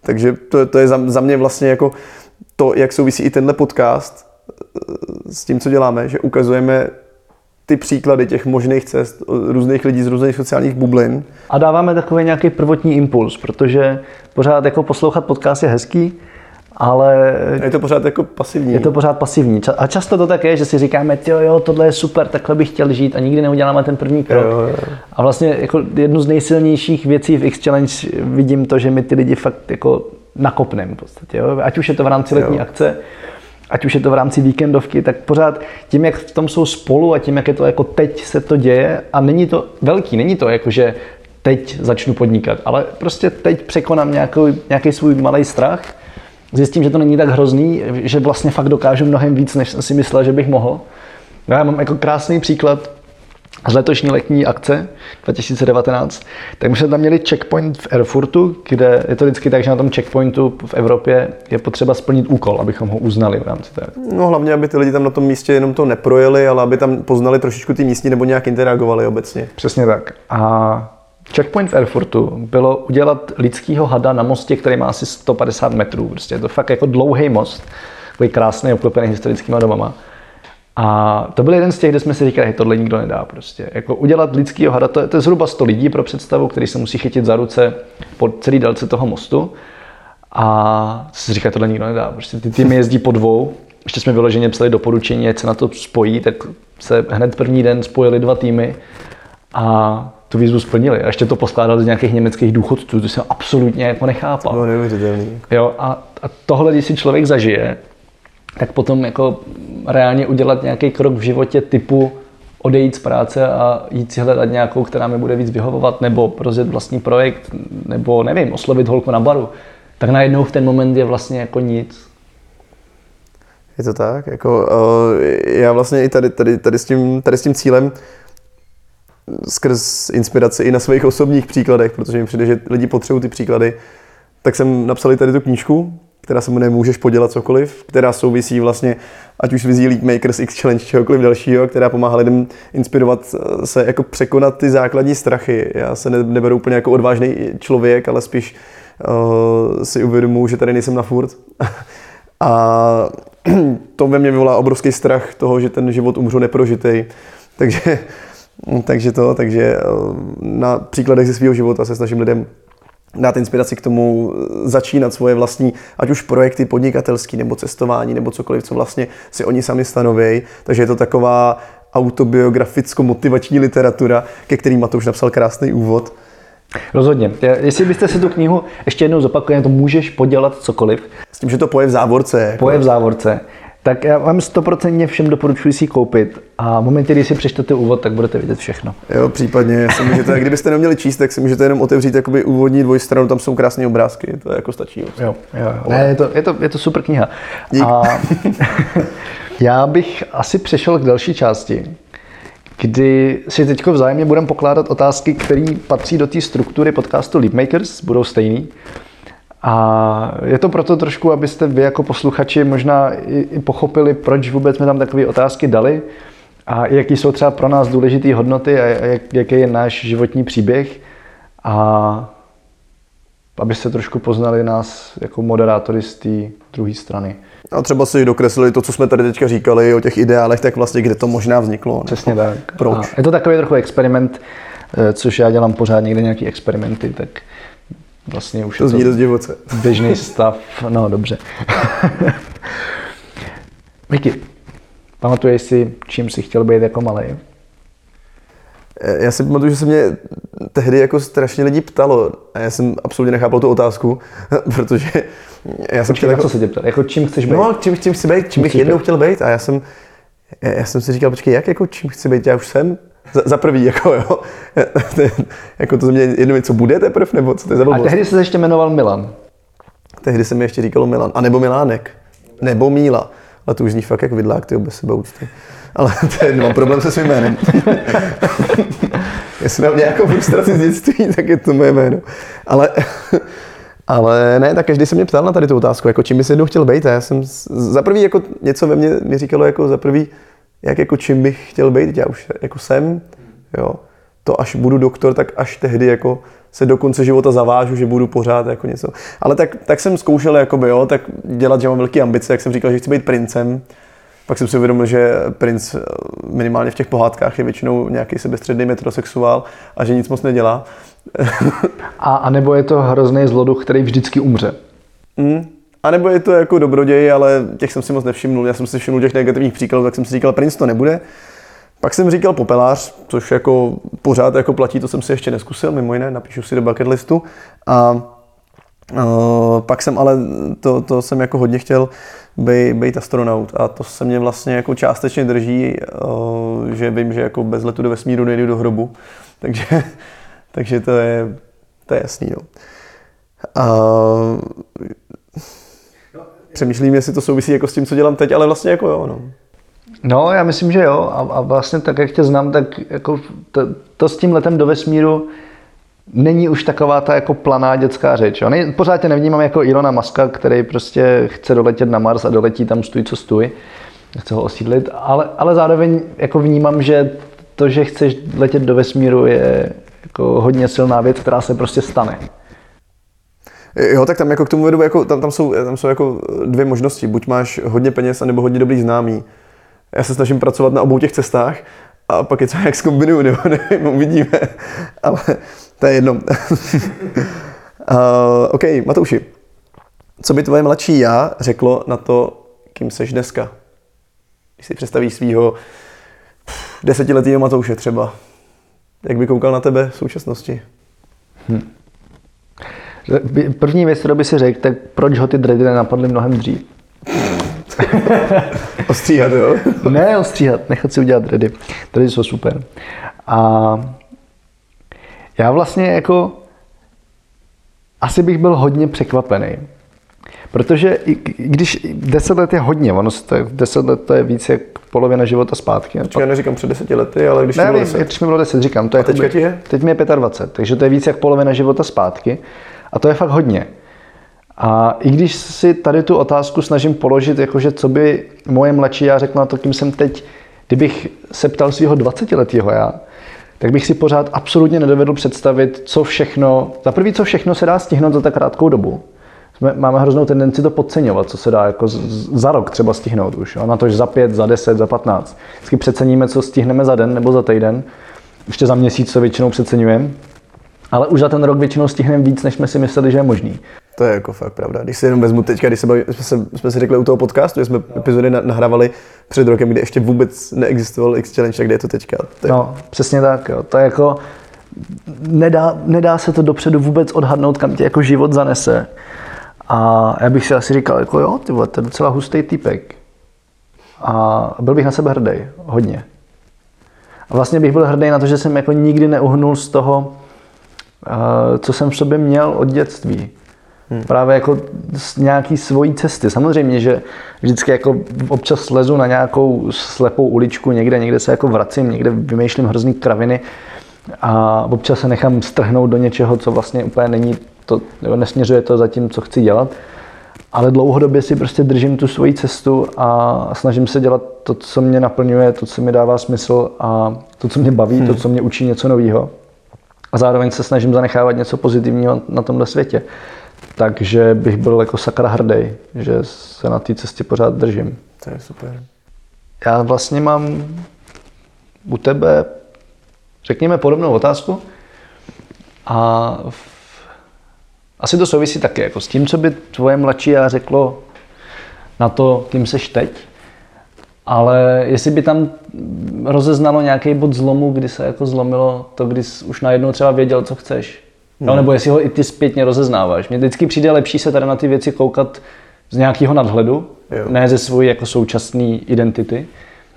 takže to, to je za, za mě vlastně jako to, jak souvisí i tenhle podcast, s tím, co děláme, že ukazujeme ty příklady těch možných cest různých lidí z různých sociálních bublin. A dáváme takový nějaký prvotní impuls, protože pořád jako poslouchat podcast je hezký, ale... Je to pořád jako pasivní. Je to pořád pasivní. A často to tak je, že si říkáme, jo, jo, tohle je super, takhle bych chtěl žít a nikdy neuděláme ten první krok. Jo, jo. A vlastně jako jednu z nejsilnějších věcí v X Challenge vidím to, že my ty lidi fakt jako nakopneme v podstatě. Jo? Ať už je to v rámci letní jo. akce, ať už je to v rámci víkendovky, tak pořád tím, jak v tom jsou spolu a tím, jak je to jako teď se to děje a není to velký, není to jako, že teď začnu podnikat, ale prostě teď překonám nějaký, nějaký svůj malý strach, zjistím, že to není tak hrozný, že vlastně fakt dokážu mnohem víc, než jsem si myslel, že bych mohl. Já mám jako krásný příklad z letošní letní akce 2019, tak my jsme tam měli checkpoint v Erfurtu, kde je to vždycky tak, že na tom checkpointu v Evropě je potřeba splnit úkol, abychom ho uznali v rámci té No hlavně, aby ty lidi tam na tom místě jenom to neprojeli, ale aby tam poznali trošičku ty místní nebo nějak interagovali obecně. Přesně tak. A checkpoint v Erfurtu bylo udělat lidského hada na mostě, který má asi 150 metrů. Prostě je to fakt jako dlouhý most, takový krásný, obklopený historickými domama. A to byl jeden z těch, kde jsme si říkali, že tohle nikdo nedá prostě. Jako udělat lidského hada, to je, to je zhruba 100 lidí pro představu, který se musí chytit za ruce po celý délce toho mostu. A si říká, tohle nikdo nedá. Prostě ty týmy jezdí po dvou. Ještě jsme vyloženě psali doporučení, ať se na to spojí, tak se hned první den spojili dva týmy a tu výzvu splnili. A ještě to poskládali z nějakých německých důchodců, to jsem absolutně jako nechápal. No, neuvěřitelný. Jo, a, a tohle, když si člověk zažije, tak potom jako reálně udělat nějaký krok v životě typu odejít z práce a jít si hledat nějakou, která mi bude víc vyhovovat, nebo rozjet vlastní projekt, nebo nevím, oslovit holku na baru, tak najednou v ten moment je vlastně jako nic. Je to tak? Jako, uh, já vlastně i tady, tady, tady, s tím, tady s tím cílem skrz inspiraci i na svých osobních příkladech, protože mi přijde, že lidi potřebují ty příklady, tak jsem napsal tady tu knížku, která se jmenuje Můžeš podělat cokoliv, která souvisí vlastně, ať už vizí League Makers X Challenge, čehokoliv dalšího, která pomáhá lidem inspirovat eh, se jako překonat ty základní strachy. Já se neberu úplně jako odvážný člověk, ale spíš uh, si uvědomuji, že tady nejsem na furt. A to ve mně vyvolá obrovský strach toho, že ten život umřu neprožitej. Takže, takže to, takže eh, na příkladech ze svého života se snažím lidem dát inspiraci k tomu začínat svoje vlastní, ať už projekty podnikatelský, nebo cestování, nebo cokoliv, co vlastně si oni sami stanoví. Takže je to taková autobiograficko-motivační literatura, ke kterým to už napsal krásný úvod. Rozhodně. Jestli byste si tu knihu ještě jednou zopakujete, to můžeš podělat cokoliv. S tím, že to poje v závorce. Jako... Poje v závorce. Tak já vám stoprocentně všem doporučuji si koupit a v momentě, kdy si přečtete úvod, tak budete vidět všechno. Jo, případně si můžete, kdybyste neměli číst, tak si můžete jenom otevřít jakoby úvodní dvojstranu, tam jsou krásné obrázky, to je jako stačí. Jo, jo, jo. Ne, je, to, je, to, je to super kniha. Dík. A já bych asi přešel k další části, kdy si teď vzájemně budeme pokládat otázky, které patří do té struktury podcastu Leapmakers, budou stejný. A je to proto trošku, abyste vy jako posluchači možná i pochopili, proč vůbec jsme tam takové otázky dali a jaký jsou třeba pro nás důležité hodnoty a jak, jaký je náš životní příběh. A abyste trošku poznali nás jako moderátory z té druhé strany. A třeba si dokreslili to, co jsme tady teďka říkali o těch ideálech, tak vlastně kde to možná vzniklo. Přesně tak. Proč? A je to takový trochu experiment, eh, což já dělám pořád někde nějaký experimenty, tak vlastně už to zní dost divoce. běžný stav, no dobře. Miky, pamatuješ si, čím jsi chtěl být jako malý? Já si pamatuju, že se mě tehdy jako strašně lidí ptalo a já jsem absolutně nechápal tu otázku, protože já jsem chtěl jako... co se tě ptal? Jako čím chceš být? No, čím, čím chci být, čím bych jednou chtěl být a já jsem, já jsem si říkal, počkej, jak jako čím chci být, já už jsem, za, za prvý, jako jo. jako to mě jedno co bude teprve, nebo co to je za blbost? A tehdy se ještě jmenoval Milan. Tehdy se mi ještě říkalo Milan. A nebo Milánek. Nebo Míla. Ale to už zní fakt jak vidlák, ty bez sebe úcty. Ale to je, mám problém se svým jménem. Jestli mám nějakou frustraci z dětství, tak je to moje jméno. Ale, ale ne, tak každý se mě ptal na tady tu otázku, jako čím bys jednou chtěl být. A já jsem za prvý jako něco ve mně mi říkalo jako za prvý, jak jako čím bych chtěl být, já už jako jsem, jo. To až budu doktor, tak až tehdy jako se do konce života zavážu, že budu pořád jako něco. Ale tak, tak jsem zkoušel jakoby, jo, tak dělat, že mám velké ambice, jak jsem říkal, že chci být princem. Pak jsem si uvědomil, že princ eh, minimálně v těch pohádkách je většinou nějaký sebestředný metrosexuál a že nic moc nedělá. a, a nebo je to hrozný zloduch, který vždycky umře. Mm, a nebo je to jako dobroděj, ale těch jsem si moc nevšimnul. Já jsem si všiml těch negativních příkladů, tak jsem si říkal, princ to nebude. Pak jsem říkal popelář, což jako pořád jako platí, to jsem si ještě neskusil, mimo jiné, napíšu si do bucket listu. A Uh, pak jsem ale, to, to jsem jako hodně chtěl být, být astronaut a to se mě vlastně jako částečně drží, uh, že vím, že jako bez letu do vesmíru nejdu do hrobu, takže, takže to je, to je jasný. No. Uh, přemýšlím, jestli to souvisí jako s tím, co dělám teď, ale vlastně jako jo. No. No, já myslím, že jo. A, a vlastně tak, jak tě znám, tak jako to, to s tím letem do vesmíru není už taková ta jako planá dětská řeč. Jo. Pořád tě nevnímám jako Ilona Maska, který prostě chce doletět na Mars a doletí tam stůj, co stůj. Chce ho osídlit, ale, ale zároveň jako vnímám, že to, že chceš letět do vesmíru, je jako hodně silná věc, která se prostě stane. Jo, tak tam jako k tomu vedu, jako, tam, tam, jsou, tam jsou jako dvě možnosti. Buď máš hodně peněz, anebo hodně dobrý známý. Já se snažím pracovat na obou těch cestách a pak je co jak zkombinuju, nebo nevím, uvidíme. Ale to je jedno. uh, OK, Matouši, co by tvoje mladší já řeklo na to, kým seš dneska? Když si představíš svého desetiletého Matouše třeba. Jak by koukal na tebe v současnosti? Hm. První věc, kterou by si řekl, tak proč ho ty dready nenapadly mnohem dřív? ostříhat, jo? ne ostříhat, nechat si udělat dready. Dready jsou super. A já vlastně jako asi bych byl hodně překvapený. Protože i když 10 let je hodně, ono to 10 let to je víc jak polovina života zpátky. Počkej, já neříkám před 10 lety, ale když ne, bylo 10. když mi bylo 10, říkám. To je A teďka ti je? Teď mi je 25, takže to je víc jak polovina života zpátky. A to je fakt hodně. A i když si tady tu otázku snažím položit, jakože co by moje mladší já řekla na to, kým jsem teď, kdybych se ptal svého 20-letého já, tak bych si pořád absolutně nedovedl představit, co všechno, za prvý, co všechno se dá stihnout za tak krátkou dobu. Jsme, máme hroznou tendenci to podceňovat, co se dá jako z, za rok třeba stihnout už. Jo? Na to, že za pět, za deset, za patnáct. Vždycky přeceníme, co stihneme za den nebo za týden. Ještě za měsíc to většinou přeceňujeme. Ale už za ten rok většinou stihneme víc, než jsme si mysleli, že je možný. To je jako fakt pravda. Když si jenom vezmu teďka, když se baví, jsme, se, jsme si řekli u toho podcastu, že jsme epizody nahrávali před rokem, kdy ještě vůbec neexistoval X Challenge, tak kde je to teďka? To je... No, přesně tak. Jo. To je jako, nedá, nedá se to dopředu vůbec odhadnout, kam tě jako život zanese. A já bych si asi říkal, jako jo, ty vole, to je docela hustý typek. A byl bych na sebe hrdý, hodně. A vlastně bych byl hrdý na to, že jsem jako nikdy neuhnul z toho, co jsem v sobě měl od dětství. Hmm. Právě jako z nějaký svojí cesty. Samozřejmě, že vždycky jako občas slezu na nějakou slepou uličku někde, někde se jako vracím, někde vymýšlím hrozný kraviny a občas se nechám strhnout do něčeho, co vlastně úplně není to, jo, nesměřuje to za tím, co chci dělat. Ale dlouhodobě si prostě držím tu svoji cestu a snažím se dělat to, co mě naplňuje, to, co mi dává smysl a to, co mě baví, hmm. to, co mě učí něco nového. A zároveň se snažím zanechávat něco pozitivního na tomhle světě. Takže bych byl jako sakra hrdý, že se na té cestě pořád držím. To je super. Já vlastně mám u tebe, řekněme, podobnou otázku. A asi to souvisí také jako s tím, co by tvoje mladší já řeklo na to, kým seš teď. Ale jestli by tam rozeznalo nějaký bod zlomu, kdy se jako zlomilo to, kdy jsi už najednou třeba věděl, co chceš. No. nebo jestli ho i ty zpětně rozeznáváš. Mně vždycky přijde lepší se tady na ty věci koukat z nějakého nadhledu, jo. ne ze svojí jako současné identity.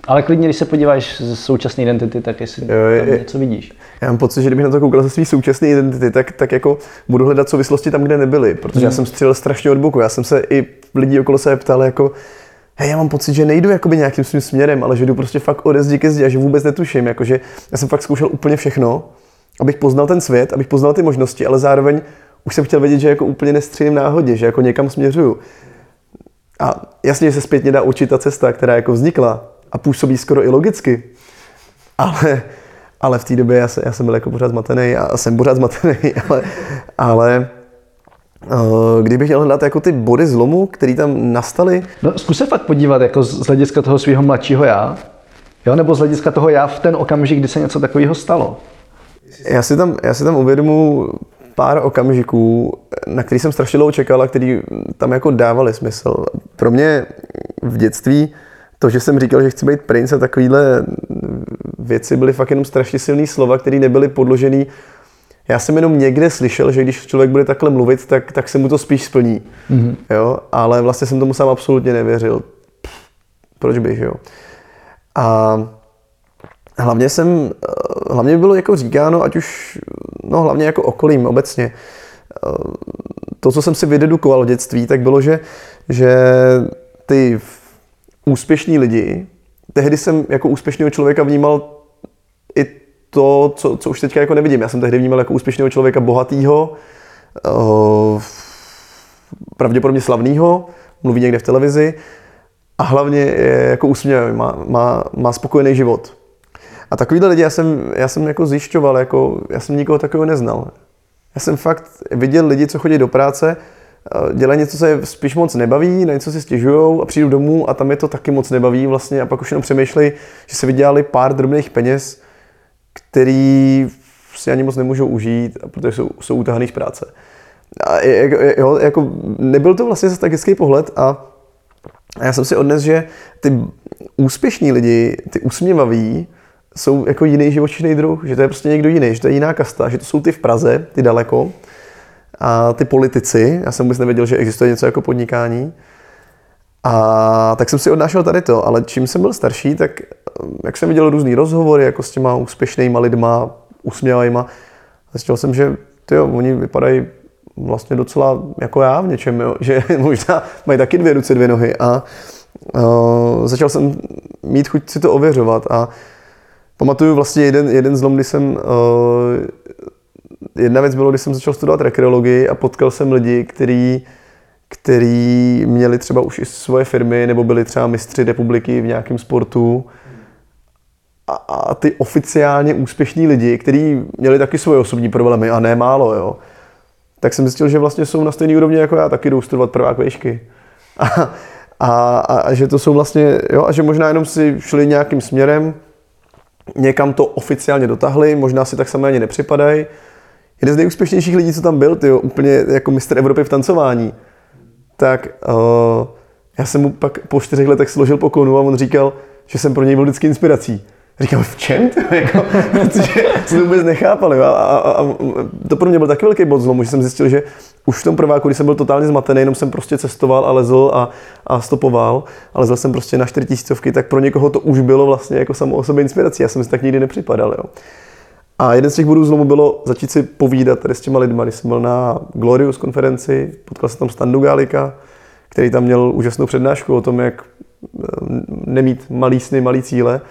Ale klidně, když se podíváš ze současné identity, tak jestli jo, je, tam něco vidíš. Já mám pocit, že kdybych na to koukal ze své současné identity, tak, tak jako budu hledat souvislosti tam, kde nebyly, protože hmm. já jsem střelil strašně od boku. Já jsem se i lidí okolo sebe ptal, jako, hej, já mám pocit, že nejdu jakoby nějakým svým směrem, ale že jdu prostě fakt ode zdi ke zdi a že vůbec netuším. Jakože já jsem fakt zkoušel úplně všechno abych poznal ten svět, abych poznal ty možnosti, ale zároveň už jsem chtěl vědět, že jako úplně nestřílím náhodě, že jako někam směřuju. A jasně, že se zpětně dá ta cesta, která jako vznikla a působí skoro i logicky, ale, ale v té době já, se, já jsem byl jako pořád zmatený a jsem pořád zmatený, ale, ale kdybych měl hledat jako ty body zlomu, které tam nastaly. No, zkus se fakt podívat jako z hlediska toho svého mladšího já, jo, nebo z hlediska toho já v ten okamžik, kdy se něco takového stalo. Já si tam, já si tam uvědomu pár okamžiků, na který jsem strašně dlouho čekal a který tam jako dávali smysl. Pro mě v dětství to, že jsem říkal, že chci být princ a takovýhle věci byly fakt jenom strašně silné slova, které nebyly podložené Já jsem jenom někde slyšel, že když člověk bude takhle mluvit, tak, tak se mu to spíš splní. Mm-hmm. Jo? Ale vlastně jsem tomu sám absolutně nevěřil. Pff, proč bych, jo? A hlavně jsem, hlavně bylo jako říkáno, ať už, no hlavně jako okolím obecně, to, co jsem si vydedukoval v dětství, tak bylo, že, že ty úspěšní lidi, tehdy jsem jako úspěšného člověka vnímal i to, co, co už teďka jako nevidím. Já jsem tehdy vnímal jako úspěšného člověka bohatýho, uh, pravděpodobně slavného, mluví někde v televizi a hlavně je jako úsměvavý, má, má, má spokojený život. A takovýhle lidi já jsem, já jsem jako zjišťoval, jako, já jsem nikoho takového neznal. Já jsem fakt viděl lidi, co chodí do práce, eh, dělají něco, co je spíš moc nebaví, na něco si stěžují a přijdou domů a tam je to taky moc nebaví vlastně a pak už jenom přemýšlejí, že se vydělali pár drobných peněz, který si ani moc nemůžou užít, protože jsou, jsou utahaný z práce. A jo, jako nebyl to vlastně zase tak hezký pohled a já jsem si odnes, že ty úspěšní lidi, ty usměvaví, jsou jako jiný živočišný druh, že to je prostě někdo jiný, že to je jiná kasta, že to jsou ty v Praze, ty daleko, a ty politici, já jsem vůbec nevěděl, že existuje něco jako podnikání, a tak jsem si odnášel tady to, ale čím jsem byl starší, tak jak jsem viděl různý rozhovory jako s těma úspěšnýma lidma, usměvajma, zjistil jsem, že tyjo, oni vypadají vlastně docela jako já v něčem, jo? že možná mají taky dvě ruce, dvě nohy a uh, začal jsem mít chuť si to ověřovat a pamatuju vlastně jeden, jeden zlom, kdy jsem, uh, jedna věc bylo, když jsem začal studovat rekreologii a potkal jsem lidi, kteří který měli třeba už i svoje firmy nebo byli třeba mistři republiky v nějakém sportu a, a ty oficiálně úspěšní lidi, kteří měli taky svoje osobní problémy a ne málo, jo, tak jsem zjistil, že vlastně jsou na stejné úrovni jako já, taky jdou studovat prvák vejšky. A, a, a, a, že to jsou vlastně, jo, a že možná jenom si šli nějakým směrem, někam to oficiálně dotahli, možná si tak samé ani nepřipadají. Jeden z nejúspěšnějších lidí, co tam byl, tyjo, úplně jako mistr Evropy v tancování, tak uh, já jsem mu pak po čtyřech letech složil pokonu a on říkal, že jsem pro něj byl vždycky inspirací. Říkám, v čem? To, jako, protože jsem to vůbec nechápal. Jo? A, a, a, to pro mě byl taky velký bod zlomu, že jsem zjistil, že už v tom prváku, když jsem byl totálně zmatený, jenom jsem prostě cestoval a lezl a, a stopoval, a lezl jsem prostě na čtyřtisícovky, tak pro někoho to už bylo vlastně jako samo o sobě inspirací. Já jsem si tak nikdy nepřipadal. Jo? A jeden z těch bodů zlomu bylo začít si povídat tady s těma lidma. Když jsem byl na Glorious konferenci, potkal jsem tam Standu Galika, který tam měl úžasnou přednášku o tom, jak eh, nemít malý sny, malý cíle.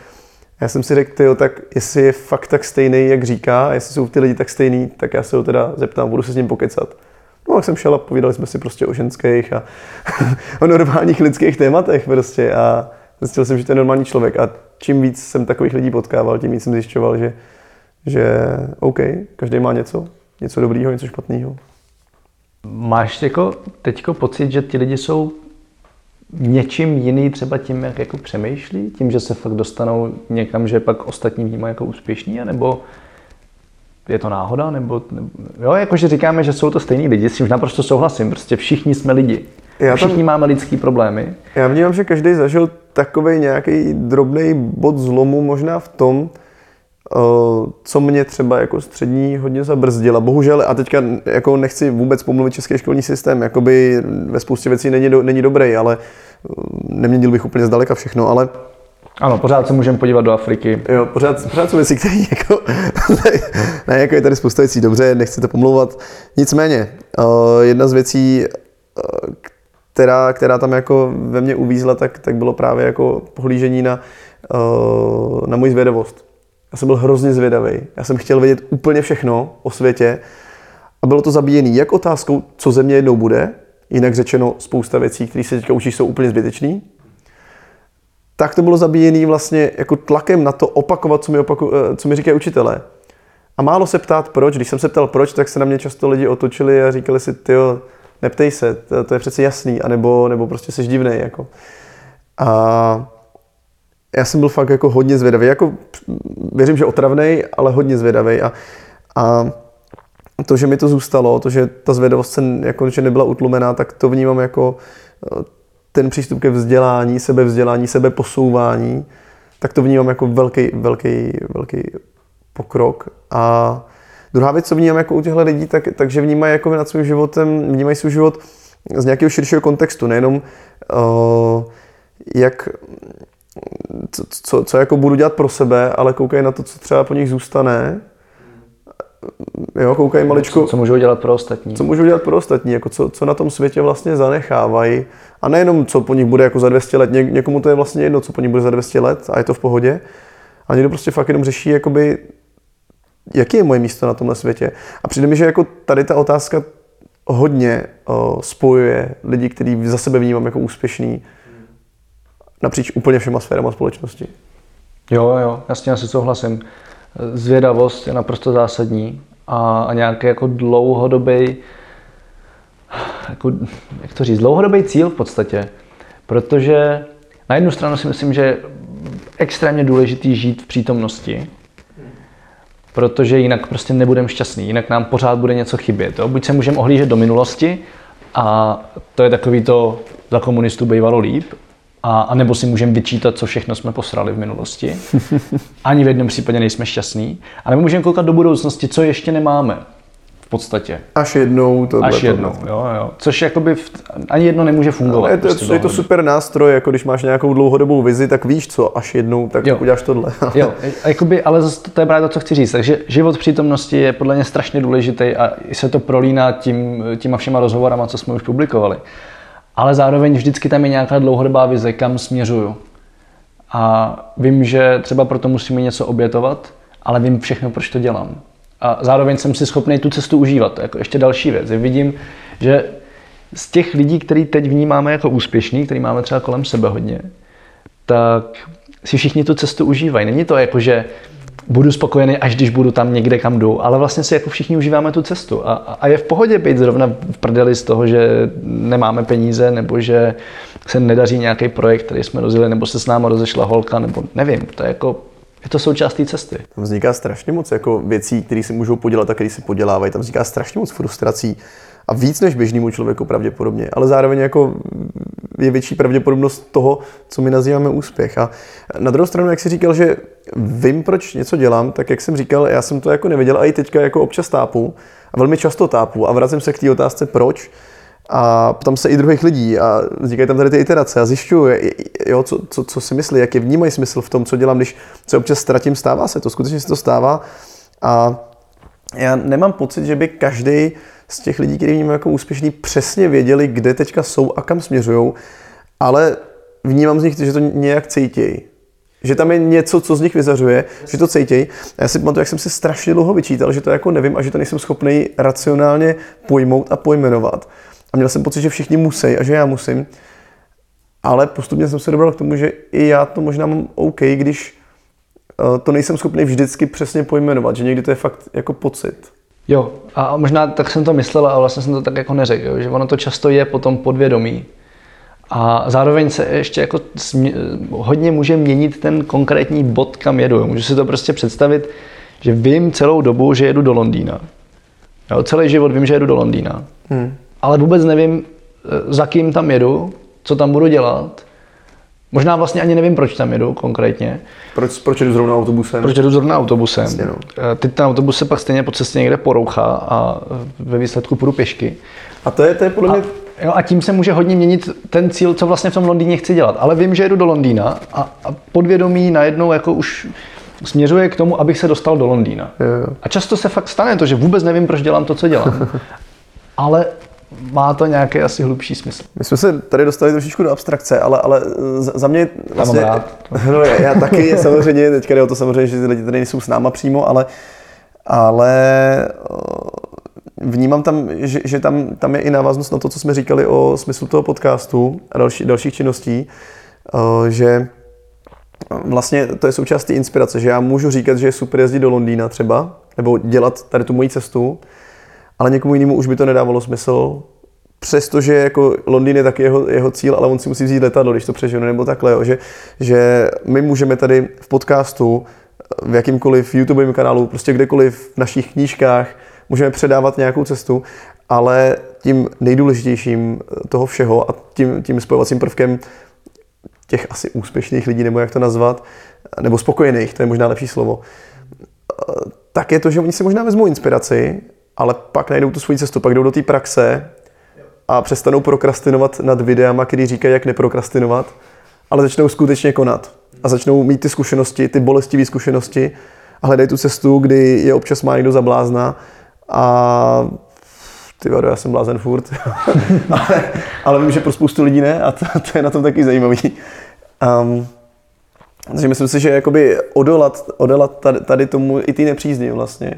Já jsem si řekl, tyjo, tak jestli je fakt tak stejný, jak říká, jestli jsou ty lidi tak stejný, tak já se ho teda zeptám, budu se s ním pokecat. No, jak jsem šel a povídali jsme si prostě o ženských a o normálních lidských tématech prostě a zjistil jsem, že to je normální člověk a čím víc jsem takových lidí potkával, tím víc jsem zjišťoval, že, že OK, každý má něco, něco dobrýho, něco špatného. Máš jako teďko pocit, že ti lidi jsou něčím jiný třeba tím, jak jako přemýšlí, tím, že se fakt dostanou někam, že pak ostatní vnímají jako úspěšní, nebo je to náhoda, nebo, nebo jo, jakože říkáme, že jsou to stejní lidi, s tím naprosto souhlasím, prostě všichni jsme lidi. Já všichni tam, máme lidský problémy. Já vnímám, že každý zažil takový nějaký drobný bod zlomu možná v tom, co mě třeba jako střední hodně zabrzdila. Bohužel, a teďka jako nechci vůbec pomluvit český školní systém, jakoby ve spoustě věcí není, do, není dobrý, ale eh, neměnil bych úplně zdaleka všechno, ale ano, pořád se můžeme podívat do Afriky. Jo, pořád, pořád jsou věci, které jako, ne, jako je tady spousta věcí dobře, nechci to pomlouvat. Nicméně, uh, jedna z věcí, uh, která, která tam jako ve mně uvízla, tak, tak bylo právě jako pohlížení na, uh, na moji zvědavost. Já jsem byl hrozně zvědavý. Já jsem chtěl vědět úplně všechno o světě a bylo to zabíjené jak otázkou, co země jednou bude, jinak řečeno spousta věcí, které se teďka učí, jsou úplně zbytečné, tak to bylo zabíjené vlastně jako tlakem na to opakovat, co mi, opaku, eh, co mi říkají učitelé. A málo se ptát proč. Když jsem se ptal proč, tak se na mě často lidi otočili a říkali si, ty neptej se, to, to je přece jasný, anebo, nebo prostě jsi divnej. Jako. A já jsem byl fakt jako hodně zvědavý. Jako, věřím, že otravný, ale hodně zvědavý. A, a to, že mi to zůstalo, to, že ta zvědavost se jako, že nebyla utlumená, tak to vnímám jako eh, ten přístup ke vzdělání, sebevzdělání, sebeposouvání, tak to vnímám jako velký, velký, velký pokrok. A Druhá věc, co vnímám jako u těchto lidí, tak, takže vnímají jako nad svým životem, vnímají svůj život z nějakého širšího kontextu, nejenom uh, jak, co, co, co jako budu dělat pro sebe, ale koukají na to, co třeba po nich zůstane. Jo, koukají maličko. Co, co můžou dělat pro ostatní. Co můžou dělat pro ostatní, jako co, co na tom světě vlastně zanechávají. A nejenom, co po nich bude jako za 200 let, Ně, někomu to je vlastně jedno, co po nich bude za 200 let a je to v pohodě. A někdo prostě fakt jenom řeší, jakoby, jaký je moje místo na tomhle světě. A přijde mi, že jako tady ta otázka hodně o, spojuje lidi, kteří za sebe vnímám jako úspěšný napříč úplně všema sférama společnosti. Jo, jo, jasně, asi souhlasím. Zvědavost je naprosto zásadní a, a nějaký jako dlouhodobý, jako, jak to říct, dlouhodobý cíl v podstatě. Protože na jednu stranu si myslím, že je extrémně důležitý žít v přítomnosti, protože jinak prostě nebudeme šťastný, jinak nám pořád bude něco chybět. Jo? Buď se můžeme ohlížet do minulosti a to je takový to za komunistů bývalo líp, a, a nebo si můžeme vyčítat, co všechno jsme posrali v minulosti. Ani v jednom případě nejsme šťastní. A nebo můžeme koukat do budoucnosti, co ještě nemáme v podstatě. Až jednou to Až jednou, jo, jo. Což jakoby v, ani jedno nemůže fungovat. je, to, prostě je to super nástroj, jako když máš nějakou dlouhodobou vizi, tak víš co, až jednou, tak Jo. uděláš tohle. Jo, a jakoby, ale zase to, to je právě to, co chci říct. Takže život přítomnosti je podle mě strašně důležitý a se to prolíná tím, těma všema rozhovorama, co jsme už publikovali. Ale zároveň vždycky tam je nějaká dlouhodobá vize, kam směřuju. A vím, že třeba proto musím něco obětovat, ale vím všechno, proč to dělám. A zároveň jsem si schopný tu cestu užívat. Jako ještě další věc. Vidím, že z těch lidí, který teď vnímáme jako úspěšný, který máme třeba kolem sebe hodně, tak si všichni tu cestu užívají. Není to jako, že budu spokojený, až když budu tam někde, kam jdu, ale vlastně si jako všichni užíváme tu cestu. A, a je v pohodě být zrovna v prdeli z toho, že nemáme peníze, nebo že se nedaří nějaký projekt, který jsme rozjeli, nebo se s náma rozešla holka, nebo nevím. To je jako, je to součást té cesty. Tam vzniká strašně moc jako věcí, které si můžou podělat a které si podělávají. Tam vzniká strašně moc frustrací a víc než běžnému člověku pravděpodobně, ale zároveň jako je větší pravděpodobnost toho, co my nazýváme úspěch. A na druhou stranu, jak jsi říkal, že vím, proč něco dělám, tak jak jsem říkal, já jsem to jako nevěděl a i teďka jako občas tápu a velmi často tápu a vracím se k té otázce proč a ptám se i druhých lidí a vznikají tam tady ty iterace a zjišťuju, jo, co, co, co, si myslí, jaký vnímají smysl v tom, co dělám, když se občas ztratím, stává se to, skutečně se to stává a já nemám pocit, že by každý z těch lidí, kteří vnímám jako úspěšný, přesně věděli, kde teďka jsou a kam směřují, ale vnímám z nich, že to nějak cítějí. Že tam je něco, co z nich vyzařuje, že to cítějí. Já si pamatuju, jak jsem si strašně dlouho vyčítal, že to jako nevím a že to nejsem schopný racionálně pojmout a pojmenovat. A měl jsem pocit, že všichni musí a že já musím. Ale postupně jsem se dobral k tomu, že i já to možná mám OK, když to nejsem schopný vždycky přesně pojmenovat, že někdy to je fakt jako pocit. Jo, a možná tak jsem to myslel, ale vlastně jsem to tak jako neřekl, že ono to často je potom podvědomí. A zároveň se ještě jako smě- hodně může měnit ten konkrétní bod, kam jedu. Můžu si to prostě představit, že vím celou dobu, že jedu do Londýna. Jo, celý život vím, že jedu do Londýna. Hmm. Ale vůbec nevím, eh, za kým tam jedu, co tam budu dělat. Možná vlastně ani nevím, proč tam jedu konkrétně. Proč, proč jdu zrovna autobusem? Proč jedu zrovna autobusem. No. Eh, Teď ten autobus se pak stejně po cestě někde porouchá a eh, ve výsledku půjdu pěšky. A to je, to je podle A, mě... jo, a tím se může hodně měnit ten cíl, co vlastně v tom Londýně chci dělat. Ale vím, že jedu do Londýna a, a podvědomí najednou jako už směřuje k tomu, abych se dostal do Londýna. Jo, jo. A často se fakt stane to, že vůbec nevím, proč dělám to, co dělám. Ale má to nějaký asi hlubší smysl. My jsme se tady dostali trošičku do abstrakce, ale, ale za za mě vlastně... rád. No, já, já taky, samozřejmě, teďka jde o to samozřejmě, že ty lidi tady nejsou s náma přímo, ale, ale o, vnímám tam, že, že tam, tam je i návaznost na to, co jsme říkali o smyslu toho podcastu a další, dalších činností, o, že vlastně to je součást té inspirace, že já můžu říkat, že je super jezdit do Londýna třeba, nebo dělat tady tu moji cestu, ale někomu jinému už by to nedávalo smysl, přestože jako Londýn je taky jeho, jeho cíl, ale on si musí vzít letadlo, když to přežene, nebo takhle, jo, že, že my můžeme tady v podcastu, v jakýmkoliv YouTube kanálu, prostě kdekoliv v našich knížkách, můžeme předávat nějakou cestu, ale tím nejdůležitějším toho všeho a tím, tím spojovacím prvkem těch asi úspěšných lidí, nebo jak to nazvat, nebo spokojených, to je možná lepší slovo, tak je to, že oni si možná vezmou inspiraci, ale pak najdou tu svoji cestu, pak jdou do té praxe a přestanou prokrastinovat nad videama, který říkají, jak neprokrastinovat, ale začnou skutečně konat a začnou mít ty zkušenosti, ty bolestivé zkušenosti a hledají tu cestu, kdy je občas má někdo zablázna a ty vado, já jsem blázen furt, ale, ale vím, že pro spoustu lidí ne a to, to je na tom taky zajímavý. Um, takže myslím si, že jakoby odolat, odolat tady, tady tomu i ty nepřízní vlastně,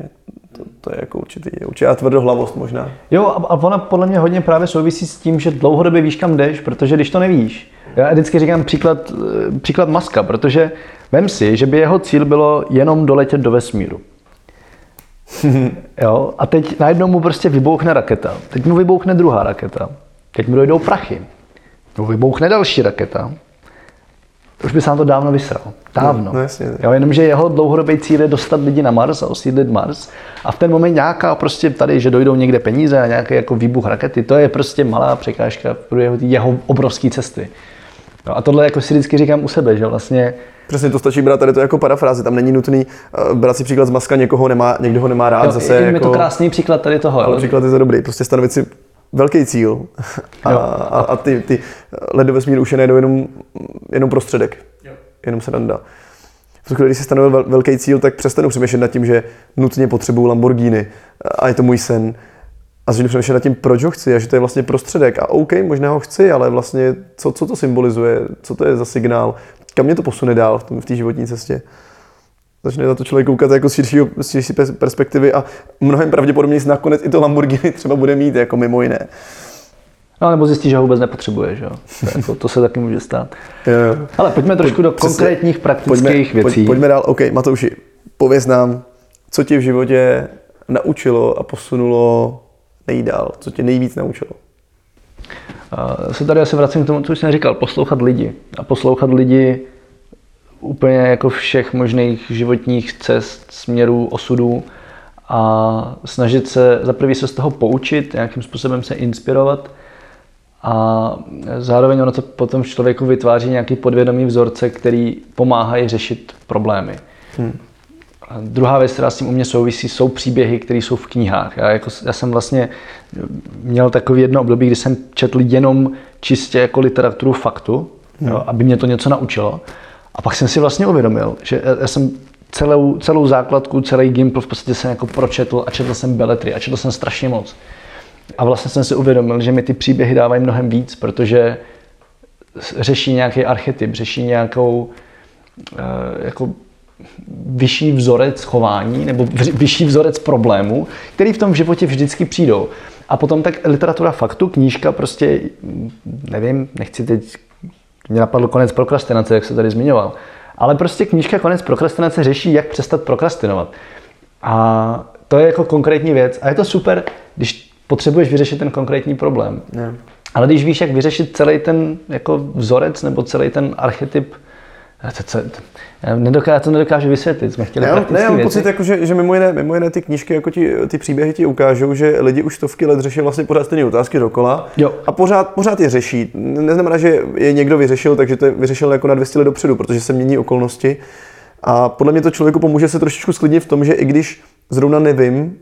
to, je jako určitý, určitá tvrdohlavost možná. Jo, a, a ona podle mě hodně právě souvisí s tím, že dlouhodobě víš, kam jdeš, protože když to nevíš, já vždycky říkám příklad, eh, příklad Maska, protože vem si, že by jeho cíl bylo jenom doletět do vesmíru. jo, a teď najednou mu prostě vybouchne raketa. Teď mu vybouchne druhá raketa. Teď mu dojdou prachy. Mu vybouchne další raketa. Už by se nám to dávno vysral. Dávno. No, no jasně. Jo, jenomže jeho dlouhodobý cíl je dostat lidi na Mars a osídlit Mars. A v ten moment nějaká prostě tady, že dojdou někde peníze a nějaký jako výbuch rakety, to je prostě malá překážka pro jeho, jeho obrovské cesty. No a tohle jako si vždycky říkám u sebe, že vlastně Přesně to stačí brát tady to jako parafrázi, tam není nutný uh, brát si příklad z maska, někoho nemá, někdo ho nemá rád, jo, zase je, jako... to krásný příklad tady toho. Ale příklad je to dobrý, prostě stanovit si velký cíl a, a, a ty, ty let do vesmíru už je nejdou jenom, jenom prostředek, jo. jenom randa. V tu chvíli, když si stanovil vel, velký cíl, tak přestanu přemýšlet nad tím, že nutně potřebuju Lamborghini a je to můj sen. A začnu přemýšlet nad tím, proč ho chci a že to je vlastně prostředek. A OK, možná ho chci, ale vlastně co, co to symbolizuje, co to je za signál, kam mě to posune dál v té životní cestě. Začne na to člověk koukat jako z širší, z širší perspektivy a mnohem pravděpodobně nakonec i to Lamborghini třeba bude mít, jako mimo jiné. No, nebo zjistí, že ho vůbec nepotřebuje, že jo? To, jako, to se taky může stát. Ale pojďme trošku do konkrétních praktických pojďme, věcí. Pojďme dál. OK, Matouši, pověz nám, co tě v životě naučilo a posunulo nejdál, co tě nejvíc naučilo? Uh, se tady asi vracím k tomu, co jsem říkal, poslouchat lidi. A poslouchat lidi úplně jako všech možných životních cest, směrů, osudů a snažit se za prvý se z toho poučit, nějakým způsobem se inspirovat a zároveň ono to potom v člověku vytváří nějaký podvědomý vzorce, který pomáhají řešit problémy. Hmm. A druhá věc, která s tím u mě souvisí, jsou příběhy, které jsou v knihách. Já, jako, já jsem vlastně měl takový jedno období, kdy jsem četl jenom čistě jako literaturu faktu, hmm. jo, aby mě to něco naučilo. A pak jsem si vlastně uvědomil, že já jsem celou, celou základku, celý Gimple v podstatě jsem jako pročetl a četl jsem beletry a četl jsem strašně moc. A vlastně jsem si uvědomil, že mi ty příběhy dávají mnohem víc, protože řeší nějaký archetyp, řeší nějakou uh, jako vyšší vzorec chování nebo vyšší vzorec problémů, který v tom životě vždycky přijdou. A potom tak literatura faktu, knížka prostě, nevím, nechci teď, mě napadl konec prokrastinace, jak se tady zmiňoval, ale prostě knížka Konec prokrastinace řeší, jak přestat prokrastinovat. A to je jako konkrétní věc. A je to super, když potřebuješ vyřešit ten konkrétní problém. Yeah. Ale když víš, jak vyřešit celý ten jako vzorec nebo celý ten archetyp, to, to, to, nedokážu, to nedokážu vysvětlit. Jsme chtěli ne, ne, já mám pocit, jako, že, že mimo, jiné, mimo jiné ty knížky, jako ti, ty příběhy ti ukážou, že lidi už stovky let řeší vlastně pořád stejné otázky dokola jo. a pořád, pořád je řeší. Neznamená, že je někdo vyřešil, takže to je vyřešil jako na 200 let dopředu, protože se mění okolnosti. A podle mě to člověku pomůže se trošičku sklidnit v tom, že i když zrovna nevím,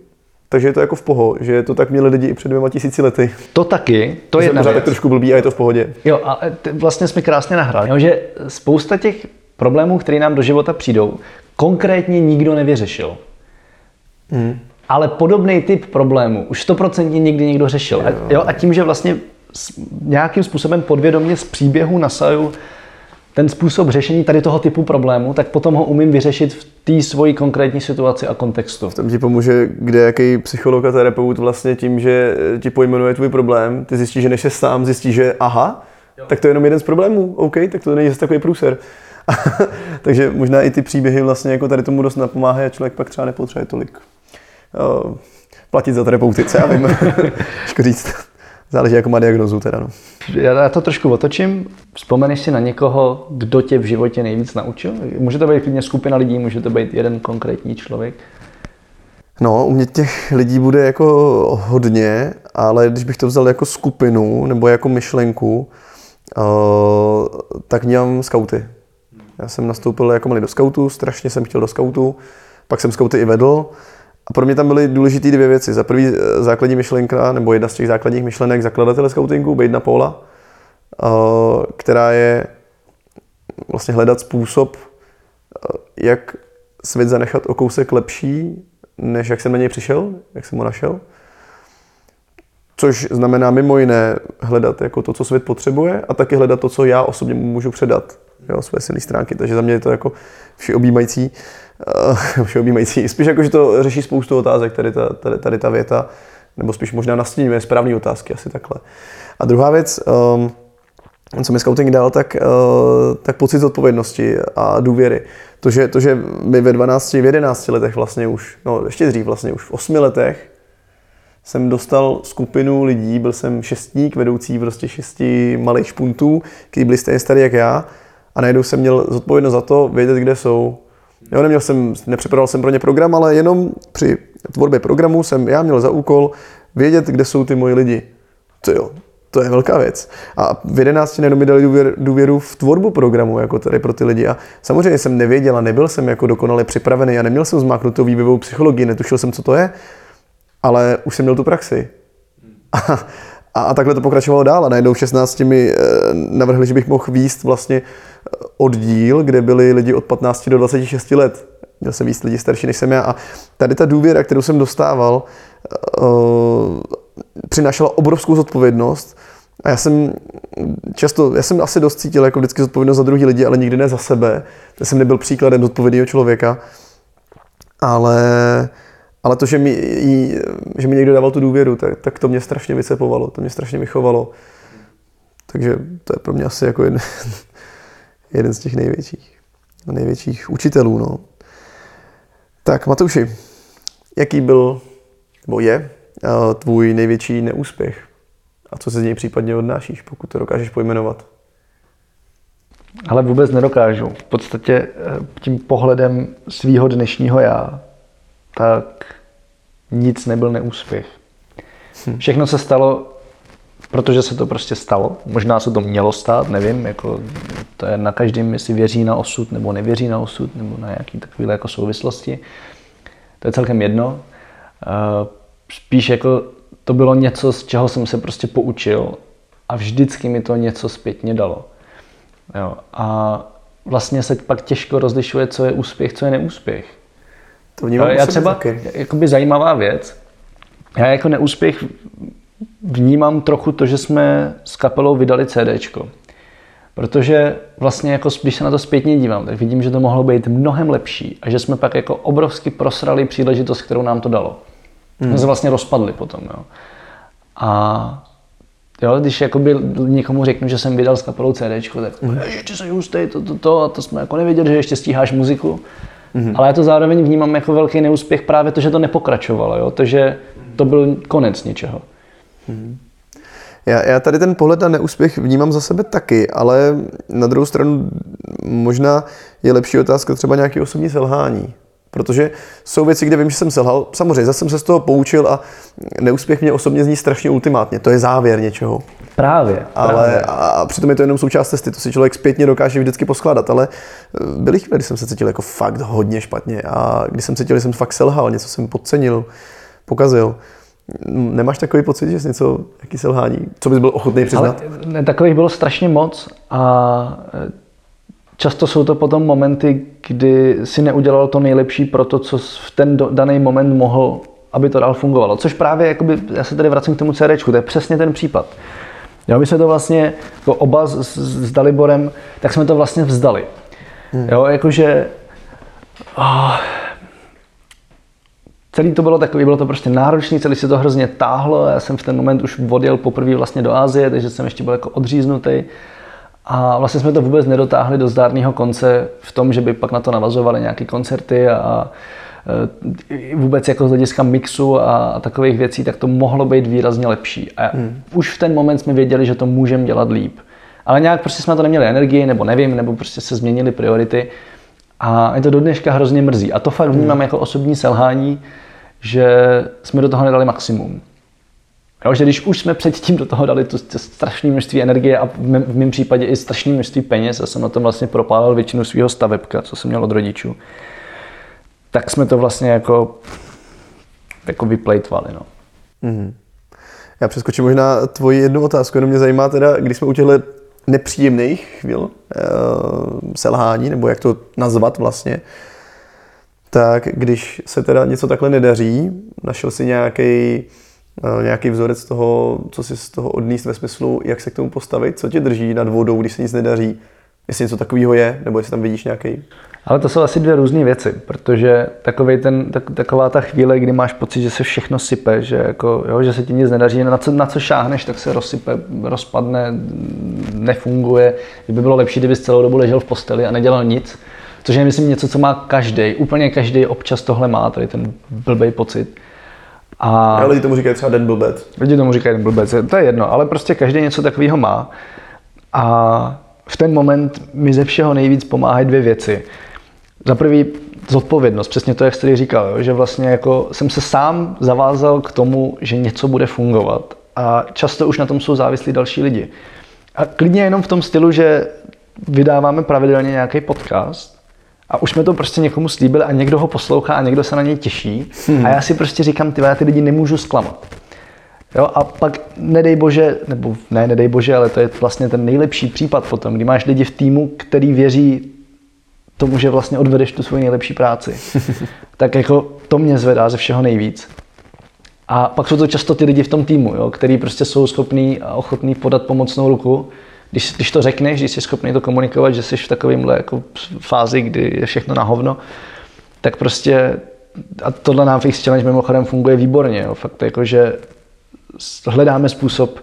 takže je to jako v poho, že to tak měli lidi i před dvěma tisíci lety. To taky, to je jedna tak trošku blbý a je to v pohodě. Jo, a vlastně jsme krásně nahrali, že spousta těch problémů, které nám do života přijdou, konkrétně nikdo nevyřešil. Hmm. Ale podobný typ problémů už 100% nikdy někdo řešil. Jo. A, jo, a tím, že vlastně nějakým způsobem podvědomě z příběhu nasaju ten způsob řešení tady toho typu problému, tak potom ho umím vyřešit v té svoji konkrétní situaci a kontextu. V tom ti pomůže kde jaký psycholog a terapeut vlastně tím, že ti pojmenuje tvůj problém, ty zjistíš, že než se sám zjistíš, že aha, jo. tak to je jenom jeden z problémů, OK, tak to není zase takový průser. Takže možná i ty příběhy vlastně jako tady tomu dost napomáhají a člověk pak třeba nepotřebuje tolik uh, platit za terapeuty, co já vím, říct. Záleží, jako má diagnozu teda. No. Já to trošku otočím. Vzpomeneš si na někoho, kdo tě v životě nejvíc naučil? Může to být klidně skupina lidí, může to být jeden konkrétní člověk? No, u mě těch lidí bude jako hodně, ale když bych to vzal jako skupinu nebo jako myšlenku, uh, tak měl skauty. Já jsem nastoupil jako malý do skautu, strašně jsem chtěl do skautu, pak jsem skauty i vedl. A pro mě tam byly důležité dvě věci. Za prvý eh, základní myšlenka, nebo jedna z těch základních myšlenek zakladatele scoutingu, Bejna Paula, eh, která je vlastně hledat způsob, eh, jak svět zanechat o kousek lepší, než jak jsem na něj přišel, jak jsem ho našel. Což znamená mimo jiné hledat jako to, co svět potřebuje a taky hledat to, co já osobně můžu předat, jo, své silné stránky. Takže za mě je to jako všeobjímající, uh, všeobjímající. Spíš jako, že to řeší spoustu otázek, tady ta, tady, tady ta věta, nebo spíš možná nastíníme správné otázky, asi takhle. A druhá věc, um, co mi scouting dal, tak, uh, tak pocit odpovědnosti a důvěry. To že, to, že my ve 12, v 11 letech vlastně už, no ještě dřív vlastně, už v 8 letech jsem dostal skupinu lidí, byl jsem šestník, vedoucí prostě šesti malých špuntů, kteří byli stejně starý jak já a najednou jsem měl zodpovědnost za to, vědět, kde jsou. Jo, neměl jsem, nepřipravoval jsem pro ně program, ale jenom při tvorbě programu jsem já měl za úkol vědět, kde jsou ty moji lidi. To jo, to je velká věc. A v 11 najednou mi dali důvěr, důvěru v tvorbu programu, jako tady pro ty lidi. A samozřejmě jsem nevěděl a nebyl jsem jako dokonale připravený a neměl jsem zmáknutou vývojovou psychologii, netušil jsem, co to je, ale už jsem měl tu praxi. A, a, a takhle to pokračovalo dál a najednou v 16 mi e, navrhli, že bych mohl výst vlastně eh, oddíl, kde byli lidi od 15 do 26 let. Měl jsem výst lidi starší než jsem já a tady ta důvěra, kterou jsem dostával, e, přinášela obrovskou zodpovědnost a já jsem často, já jsem asi dost cítil jako vždycky zodpovědnost za druhý lidi, ale nikdy ne za sebe. Já jsem nebyl příkladem zodpovědného člověka, ale, ale to, že mi, že mi někdo dával tu důvěru, tak, tak to mě strašně vycepovalo, to mě strašně vychovalo. Takže to je pro mě asi jako jeden, jeden z těch největších, největších učitelů. No. Tak Matouši, jaký byl, nebo je tvůj největší neúspěch? A co se z něj případně odnášíš, pokud to dokážeš pojmenovat? Ale vůbec nedokážu. V podstatě eh, tím pohledem svýho dnešního já, tak nic nebyl neúspěch. Hm. Všechno se stalo, protože se to prostě stalo. Možná se to mělo stát, nevím, jako to je na každém, jestli věří na osud nebo nevěří na osud, nebo na nějaké takové jako souvislosti. To je celkem jedno. Eh, spíš jako to bylo něco, z čeho jsem se prostě poučil a vždycky mi to něco zpětně dalo. Jo. A vlastně se pak těžko rozlišuje, co je úspěch, co je neúspěch. To vnímám Já třeba, taky. jakoby zajímavá věc, já jako neúspěch vnímám trochu to, že jsme s kapelou vydali CDčko. Protože vlastně jako, když se na to zpětně dívám, tak vidím, že to mohlo být mnohem lepší a že jsme pak jako obrovsky prosrali příležitost, kterou nám to dalo. Hmm. Jsme se vlastně rozpadli potom. Jo. A jo, když jakoby někomu řeknu, že jsem vydal s kapelou CD, tak hmm. ještě se hustý, to, to, to, a to jsme jako nevěděli, že ještě stíháš muziku. Hmm. Ale já to zároveň vnímám jako velký neúspěch právě to, že to nepokračovalo, jo? to, že to byl konec něčeho. Hmm. Já, já tady ten pohled na neúspěch vnímám za sebe taky, ale na druhou stranu možná je lepší otázka třeba nějaký osobní selhání. Protože jsou věci, kde vím, že jsem selhal. Samozřejmě, zase jsem se z toho poučil a neúspěch mě osobně zní strašně ultimátně. To je závěr něčeho. Právě. Ale právě. A, přitom je to jenom součást cesty, to si člověk zpětně dokáže vždycky poskládat. Ale eh, byly chvíle, kdy jsem se cítil jako fakt hodně špatně a když jsem cítil, že jsem fakt selhal, něco jsem podcenil, pokazil. Nemáš takový pocit, že jsi něco, jaký selhání, co bys byl ochotný přiznat? Ale takových bylo strašně moc a Často jsou to potom momenty, kdy si neudělal to nejlepší pro to, co v ten daný moment mohl, aby to dál fungovalo. Což právě, jakoby, já se tady vracím k tomu CD, to je přesně ten případ. Jo, my jsme to vlastně, jako oba s, s Daliborem, tak jsme to vlastně vzdali. Hmm. Jo, jakože oh, celý to bylo takový, bylo to prostě náročný, celý se to hrozně táhlo, já jsem v ten moment už odjel poprvé vlastně do Ázie, takže jsem ještě byl jako odříznutý. A vlastně jsme to vůbec nedotáhli do zdárného konce v tom, že by pak na to navazovali nějaké koncerty a vůbec jako z hlediska mixu a, a takových věcí, tak to mohlo být výrazně lepší. A hmm. už v ten moment jsme věděli, že to můžeme dělat líp. Ale nějak prostě jsme to neměli energii, nebo nevím, nebo prostě se změnily priority. A je to do dneška hrozně mrzí. A to fakt vnímám hmm. jako osobní selhání, že jsme do toho nedali maximum. Jo, že když už jsme předtím do toho dali to, to strašné množství energie a v mém, v mém případě i strašné množství peněz, já jsem na tom vlastně propálil většinu svého stavebka, co jsem měl od rodičů, tak jsme to vlastně jako, jako vyplejtvali. No. Mm-hmm. Já přeskočím možná tvoji jednu otázku, jenom mě zajímá teda, když jsme u těchto nepříjemných chvíl uh, selhání, nebo jak to nazvat vlastně, tak když se teda něco takhle nedaří, našel si nějaký nějaký vzorec toho, co si z toho odníst ve smyslu, jak se k tomu postavit, co tě drží nad vodou, když se nic nedaří, jestli něco takového je, nebo jestli tam vidíš nějaký ale to jsou asi dvě různé věci, protože takový ten, tak, taková ta chvíle, kdy máš pocit, že se všechno sype, že, jako, jo, že se ti nic nedaří, na co, na co šáhneš, tak se rozsype, rozpadne, nefunguje. By bylo lepší, kdyby celou dobu ležel v posteli a nedělal nic. Což je, myslím, něco, co má každý. Úplně každý občas tohle má, tady ten blbý pocit. A, a lidi tomu říkají třeba den blbec. Lidi tomu říkají den blbec, to je jedno, ale prostě každý něco takového má. A v ten moment mi ze všeho nejvíc pomáhají dvě věci. Za prvý zodpovědnost, přesně to, jak jsi říkal, jo, že vlastně jako jsem se sám zavázal k tomu, že něco bude fungovat a často už na tom jsou závislí další lidi. A klidně jenom v tom stylu, že vydáváme pravidelně nějaký podcast a už jsme to prostě někomu slíbili a někdo ho poslouchá a někdo se na něj těší hmm. a já si prostě říkám, ty já ty lidi nemůžu zklamat. Jo, a pak nedej bože, nebo ne, nedej bože, ale to je vlastně ten nejlepší případ potom, kdy máš lidi v týmu, který věří tomu, že vlastně odvedeš tu svoji nejlepší práci. tak jako to mě zvedá ze všeho nejvíc. A pak jsou to často ty lidi v tom týmu, jo, který prostě jsou schopní a ochotní podat pomocnou ruku. Když, když to řekneš, když jsi schopný to komunikovat, že jsi v takovémhle jako fázi, kdy je všechno na hovno, tak prostě a tohle nám Fix Challenge mimochodem funguje výborně. Jo. Fakt jako, že hledáme způsob,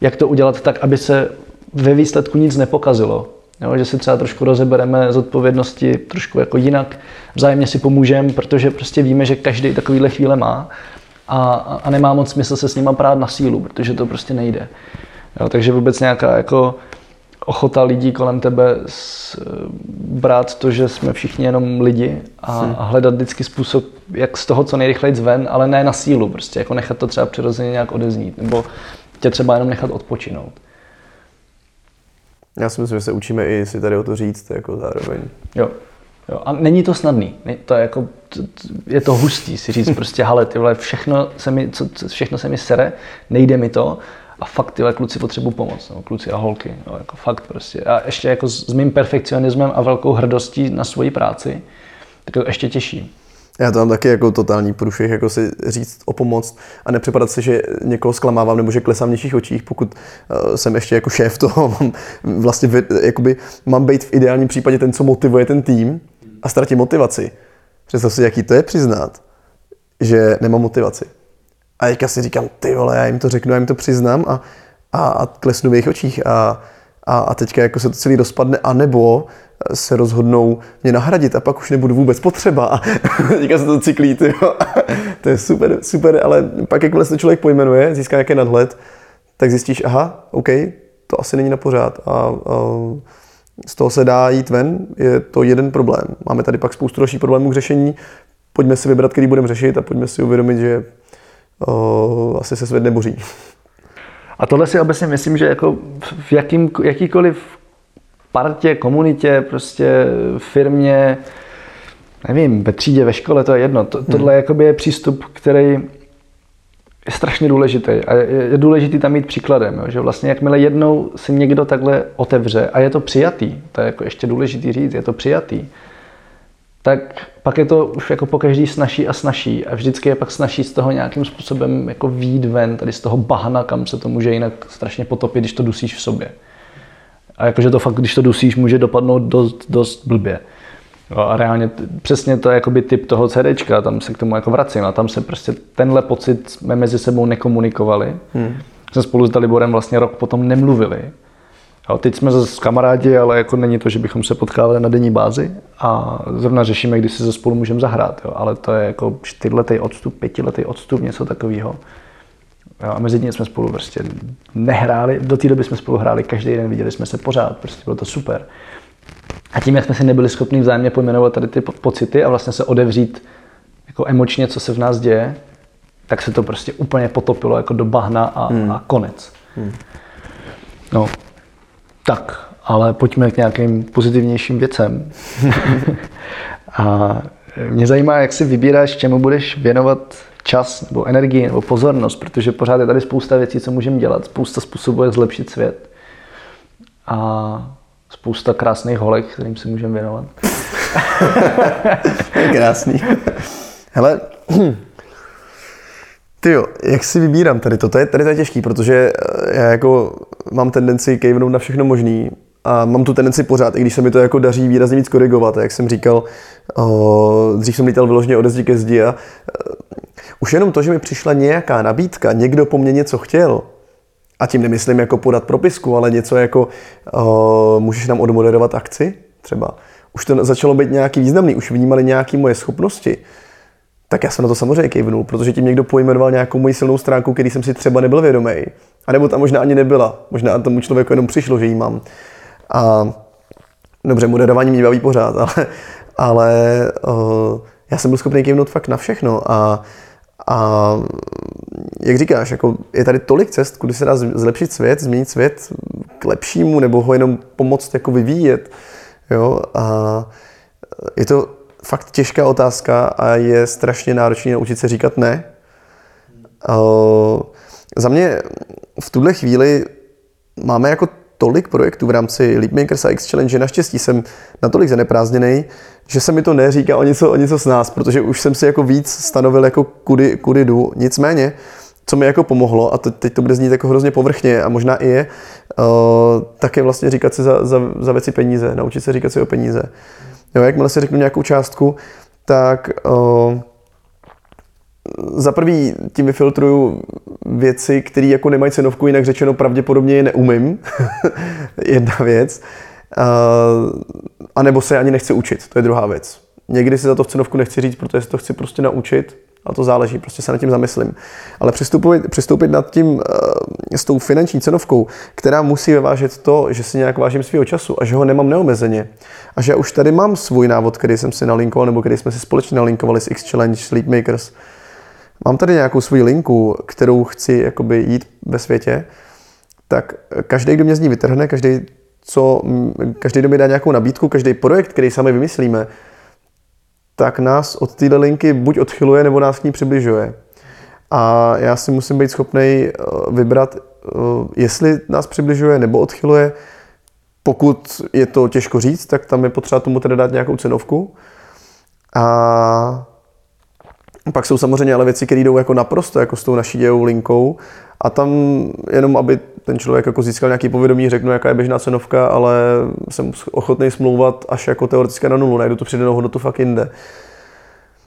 jak to udělat tak, aby se ve výsledku nic nepokazilo. Jo, že si třeba trošku rozebereme z odpovědnosti trošku jako jinak, vzájemně si pomůžeme, protože prostě víme, že každý takovýhle chvíle má a, a nemá moc smysl se s nima prát na sílu, protože to prostě nejde. Jo, takže vůbec nějaká jako ochota lidí kolem tebe s, brát to, že jsme všichni jenom lidi a, hmm. a hledat vždycky způsob, jak z toho co nejrychleji ven, ale ne na sílu, prostě jako nechat to třeba přirozeně nějak odeznít, nebo tě třeba jenom nechat odpočinout. Já si myslím, že se učíme i si tady o to říct jako zároveň. Jo. Jo, a není to snadný. To je, jako, je to hustý si říct prostě, hele, ty vole, všechno se mi, co, všechno se mi sere, nejde mi to a fakt ty kluci potřebují pomoc, no, kluci a holky, no, jako fakt prostě. A ještě jako s, s mým perfekcionismem a velkou hrdostí na svoji práci, tak to ještě těžší. Já to mám taky jako totální průšvih, jako si říct o pomoc a nepřipadat si, že někoho zklamávám nebo že klesám v něčích očích, pokud uh, jsem ještě jako šéf toho, mám vlastně jakoby, mám být v ideálním případě ten, co motivuje ten tým a ztratím motivaci. Představ si, jaký to je přiznat, že nemám motivaci. A teďka si říkám, ty vole, já jim to řeknu, já jim to přiznám a, a, a klesnu v jejich očích a, a, a teďka jako se to celý rozpadne, anebo se rozhodnou mě nahradit a pak už nebudu vůbec potřeba a teďka se to cyklí, tyjo. to je super, super, ale pak jakmile se člověk pojmenuje, získá nějaký nadhled, tak zjistíš, aha, OK, to asi není na pořád a, a z toho se dá jít ven, je to jeden problém. Máme tady pak spoustu dalších problémů k řešení, pojďme si vybrat, který budeme řešit a pojďme si uvědomit, že o, asi se svět neboří. A tohle si obecně myslím, že jako v jakým, jakýkoliv partě, komunitě, prostě firmě, nevím, ve třídě, ve škole, to je jedno. To, tohle hmm. je přístup, který je strašně důležitý a je důležitý tam mít příkladem, jo, že vlastně jakmile jednou si někdo takhle otevře a je to přijatý, to je jako ještě důležitý říct, je to přijatý, tak pak je to už jako po každý snaží a snaží a vždycky je pak snaží z toho nějakým způsobem jako výjít ven, tady z toho bahna, kam se to může jinak strašně potopit, když to dusíš v sobě. A jakože to fakt, když to dusíš, může dopadnout dost, dost blbě. Jo, a reálně přesně to je jakoby typ toho CDčka, tam se k tomu jako vracím a tam se prostě tenhle pocit jsme mezi sebou nekomunikovali. Hmm. Jsme spolu s Daliborem vlastně rok potom nemluvili. Jo, teď jsme zase kamarádi, ale jako není to, že bychom se potkávali na denní bázi a zrovna řešíme, kdy si se spolu můžeme zahrát. Jo. Ale to je jako čtyřletý odstup, pětiletý odstup, něco takového. Jo, a mezi tím jsme spolu prostě nehráli, do té doby jsme spolu hráli každý den, viděli jsme se pořád, prostě bylo to super. A tím, jak jsme si nebyli schopni vzájemně pojmenovat tady ty pocity a vlastně se odevřít jako emočně, co se v nás děje, tak se to prostě úplně potopilo jako do bahna a, hmm. a konec. Hmm. No, tak, ale pojďme k nějakým pozitivnějším věcem. a Mě zajímá, jak si vybíráš, čemu budeš věnovat čas nebo energii nebo pozornost, protože pořád je tady spousta věcí, co můžeme dělat, spousta způsobů, jak zlepšit svět a spousta krásných holek, kterým se můžeme věnovat. Krásný. Hele, ty jo, jak si vybírám tady to? Tady, tady to je těžký, protože eh, já jako mám tendenci kejvnout na všechno možný a mám tu tendenci pořád, i když se mi to jako daří výrazně víc korigovat. Jak jsem říkal, o, dřív jsem lítal vyloženě ode zdi ke zdi a uh, už jenom to, že mi přišla nějaká nabídka, někdo po mně něco chtěl, a tím nemyslím jako podat propisku, ale něco jako uh, můžeš nám odmoderovat akci třeba. Už to začalo být nějaký významný, už vnímali nějaké moje schopnosti. Tak já jsem na to samozřejmě kejvnul, protože tím někdo pojmenoval nějakou moji silnou stránku, který jsem si třeba nebyl vědomý. A nebo tam možná ani nebyla. Možná tomu člověku jenom přišlo, že ji mám. A dobře, moderování mě baví pořád, ale, ale uh, já jsem byl schopný kývnout fakt na všechno a, a jak říkáš, jako je tady tolik cest, kudy se dá zlepšit svět, změnit svět k lepšímu, nebo ho jenom pomoct jako vyvíjet. Jo? A je to fakt těžká otázka a je strašně náročné naučit se říkat ne. Uh, za mě v tuhle chvíli máme jako tolik projektů v rámci Leapmakers a X Challenge, že naštěstí jsem natolik zaneprázdněný, že se mi to neříká o něco, o něco s nás, protože už jsem si jako víc stanovil, jako kudy, kudy jdu. Nicméně, co mi jako pomohlo, a teď to bude znít jako hrozně povrchně a možná i je, uh, tak je vlastně říkat si za, za, za věci peníze, naučit se říkat si o peníze. Jo, jakmile si řeknu nějakou částku, tak uh, za prvý tím vyfiltruju věci, které jako nemají cenovku, jinak řečeno pravděpodobně je neumím. Jedna věc. Uh, a nebo se ani nechci učit, to je druhá věc. Někdy si za to v cenovku nechci říct, protože si to chci prostě naučit, a to záleží, prostě se nad tím zamyslím. Ale přistoupit, přistoupit nad tím uh, s tou finanční cenovkou, která musí vyvážet to, že si nějak vážím svého času a že ho nemám neomezeně. A že už tady mám svůj návod, který jsem si nalinkoval, nebo který jsme si společně nalinkovali s X Challenge, Sleep Makers. Mám tady nějakou svou linku, kterou chci jakoby jít ve světě, tak každý, kdo mě z ní vytrhne, každý, co, každý, kdo mi dá nějakou nabídku, každý projekt, který sami vymyslíme, tak nás od této linky buď odchyluje, nebo nás k ní přibližuje. A já si musím být schopný eh, vybrat, eh, jestli nás přibližuje nebo odchyluje. Pokud je to těžko říct, tak tam je potřeba tomu teda dát nějakou cenovku. A pak jsou samozřejmě ale věci, které jdou jako naprosto jako s tou naší dějou linkou a tam jenom, aby ten člověk jako získal nějaký povědomí, řeknu, jaká je běžná cenovka, ale jsem ochotný smlouvat až jako teoreticky na nulu, najdu tu přidanou hodnotu fakt jinde.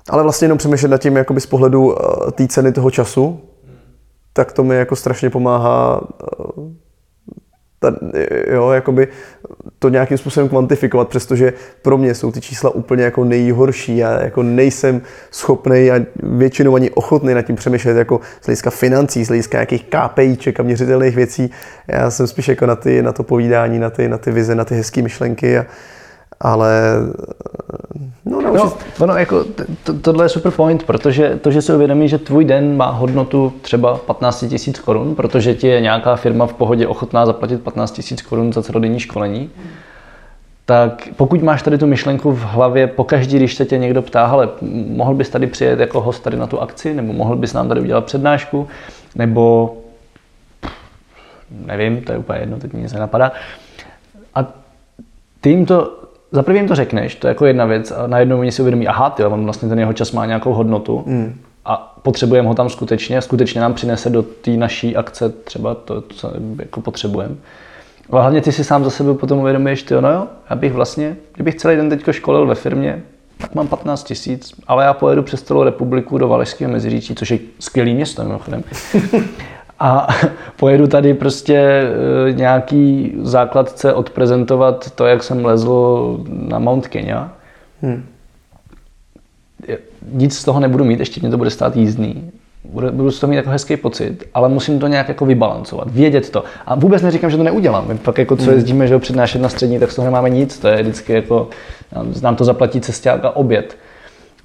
Ale vlastně jenom přemýšlet nad tím z pohledu eh, té ceny toho času, tak to mi jako strašně pomáhá eh, ta, jo, jakoby to nějakým způsobem kvantifikovat, přestože pro mě jsou ty čísla úplně jako nejhorší. Já jako nejsem schopný a většinou ani ochotný nad tím přemýšlet jako z hlediska financí, z hlediska nějakých KPIček a měřitelných věcí. Já jsem spíš jako na, ty, na to povídání, na ty, na ty vize, na ty hezké myšlenky a, ale no, naučit. no, ono jako, to, tohle je super point, protože to, že si uvědomí, že tvůj den má hodnotu třeba 15 000 korun, protože ti je nějaká firma v pohodě ochotná zaplatit 15 000 korun za celodenní školení, tak pokud máš tady tu myšlenku v hlavě, pokaždý, když se tě někdo ptá, ale mohl bys tady přijet jako host tady na tu akci, nebo mohl bys nám tady udělat přednášku, nebo nevím, to je úplně jedno, teď mi nic nenapadá. A ty jim to za prvým to řekneš, to je jako jedna věc a najednou oni si uvědomí, aha, ty, on vlastně ten jeho čas má nějakou hodnotu mm. a potřebujeme ho tam skutečně, skutečně nám přinese do té naší akce třeba to, co jako potřebujeme. Ale hlavně ty si sám za sebe potom uvědomíš, ty, no jo, já bych vlastně, kdybych celý den teď školil ve firmě, tak mám 15 tisíc, ale já pojedu přes celou republiku do Valašského Meziříčí, což je skvělý město mimochodem. a pojedu tady prostě e, nějaký základce odprezentovat to, jak jsem lezl na Mount Kenya. Hmm. Nic z toho nebudu mít, ještě mě to bude stát jízdný. Budu z toho mít jako hezký pocit, ale musím to nějak jako vybalancovat, vědět to. A vůbec neříkám, že to neudělám. My pak jako co hmm. jezdíme, že ho přednášet na střední, tak z toho nemáme nic. To je vždycky jako, nám to zaplatí cesták a oběd.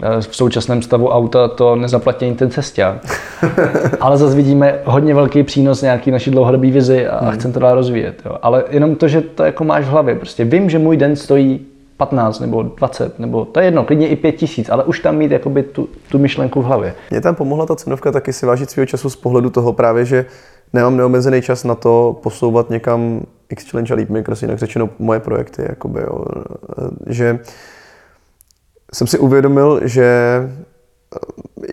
Eh, v současném stavu auta to nezaplatí ten cesták. Ale zase vidíme hodně velký přínos nějaký naší dlouhodobé vizi a hmm. chcem to dál rozvíjet. Jo. Ale jenom to, že to jako máš v hlavě. Prostě vím, že můj den stojí 15 nebo 20, nebo to je jedno, klidně i 5 tisíc, ale už tam mít jakoby tu, tu myšlenku v hlavě. Mě tam pomohla ta cenovka taky si vážit svého času z pohledu toho právě, že nemám neomezený čas na to posouvat někam X Challenge a Leapmakers, jinak řečeno moje projekty, jakoby, jo. že jsem si uvědomil, že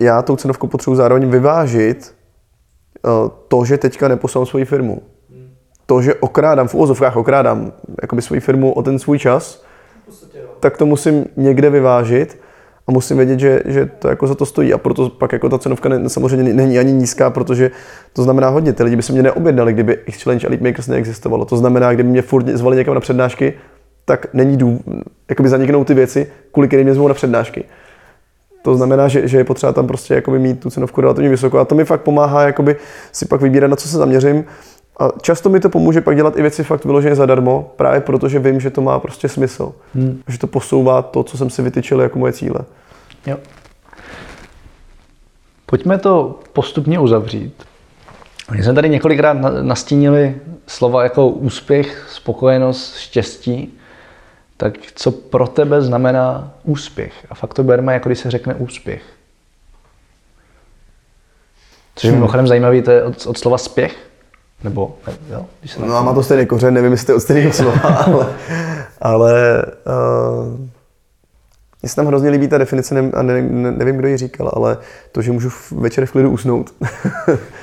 já tou cenovkou potřebuji zároveň vyvážit eh, to, že teďka neposlám svoji firmu. To, že okrádám, v úvozovkách okrádám jakoby svoji firmu o ten svůj čas, tak to musím někde vyvážit a musím vědět, že, že to jako za to stojí a proto pak jako ta cenovka ne, samozřejmě není ani nízká, protože to znamená hodně. Ty lidi by se mě neobjednali, kdyby X Challenge a Leap Makers neexistovalo. To znamená, kdyby mě furt zvali někam na přednášky, tak není důvod, jakoby zaniknou ty věci, kvůli kterým mě zvou na přednášky. To znamená, že, že je potřeba tam prostě jakoby mít tu cenovku relativně vysokou a to mi fakt pomáhá jakoby si pak vybírat, na co se zaměřím. A často mi to pomůže pak dělat i věci fakt vyloženě zadarmo, právě protože vím, že to má prostě smysl. Hmm. Že to posouvá to, co jsem si vytyčil jako moje cíle. Jo. Pojďme to postupně uzavřít. My jsme tady několikrát nastínili slova jako úspěch, spokojenost, štěstí. Tak co pro tebe znamená úspěch? A fakt to berme, jako když se řekne úspěch. Což je hmm. mimochodem zajímavý, to je od, od slova spěch. Nebo, jo, když se no a má to stejný kořen, nevím, jestli to je od stejného slova, ale, ale uh, mně se tam hrozně líbí ta definice, a nevím, nevím, kdo ji říkal, ale to, že můžu večer v klidu usnout.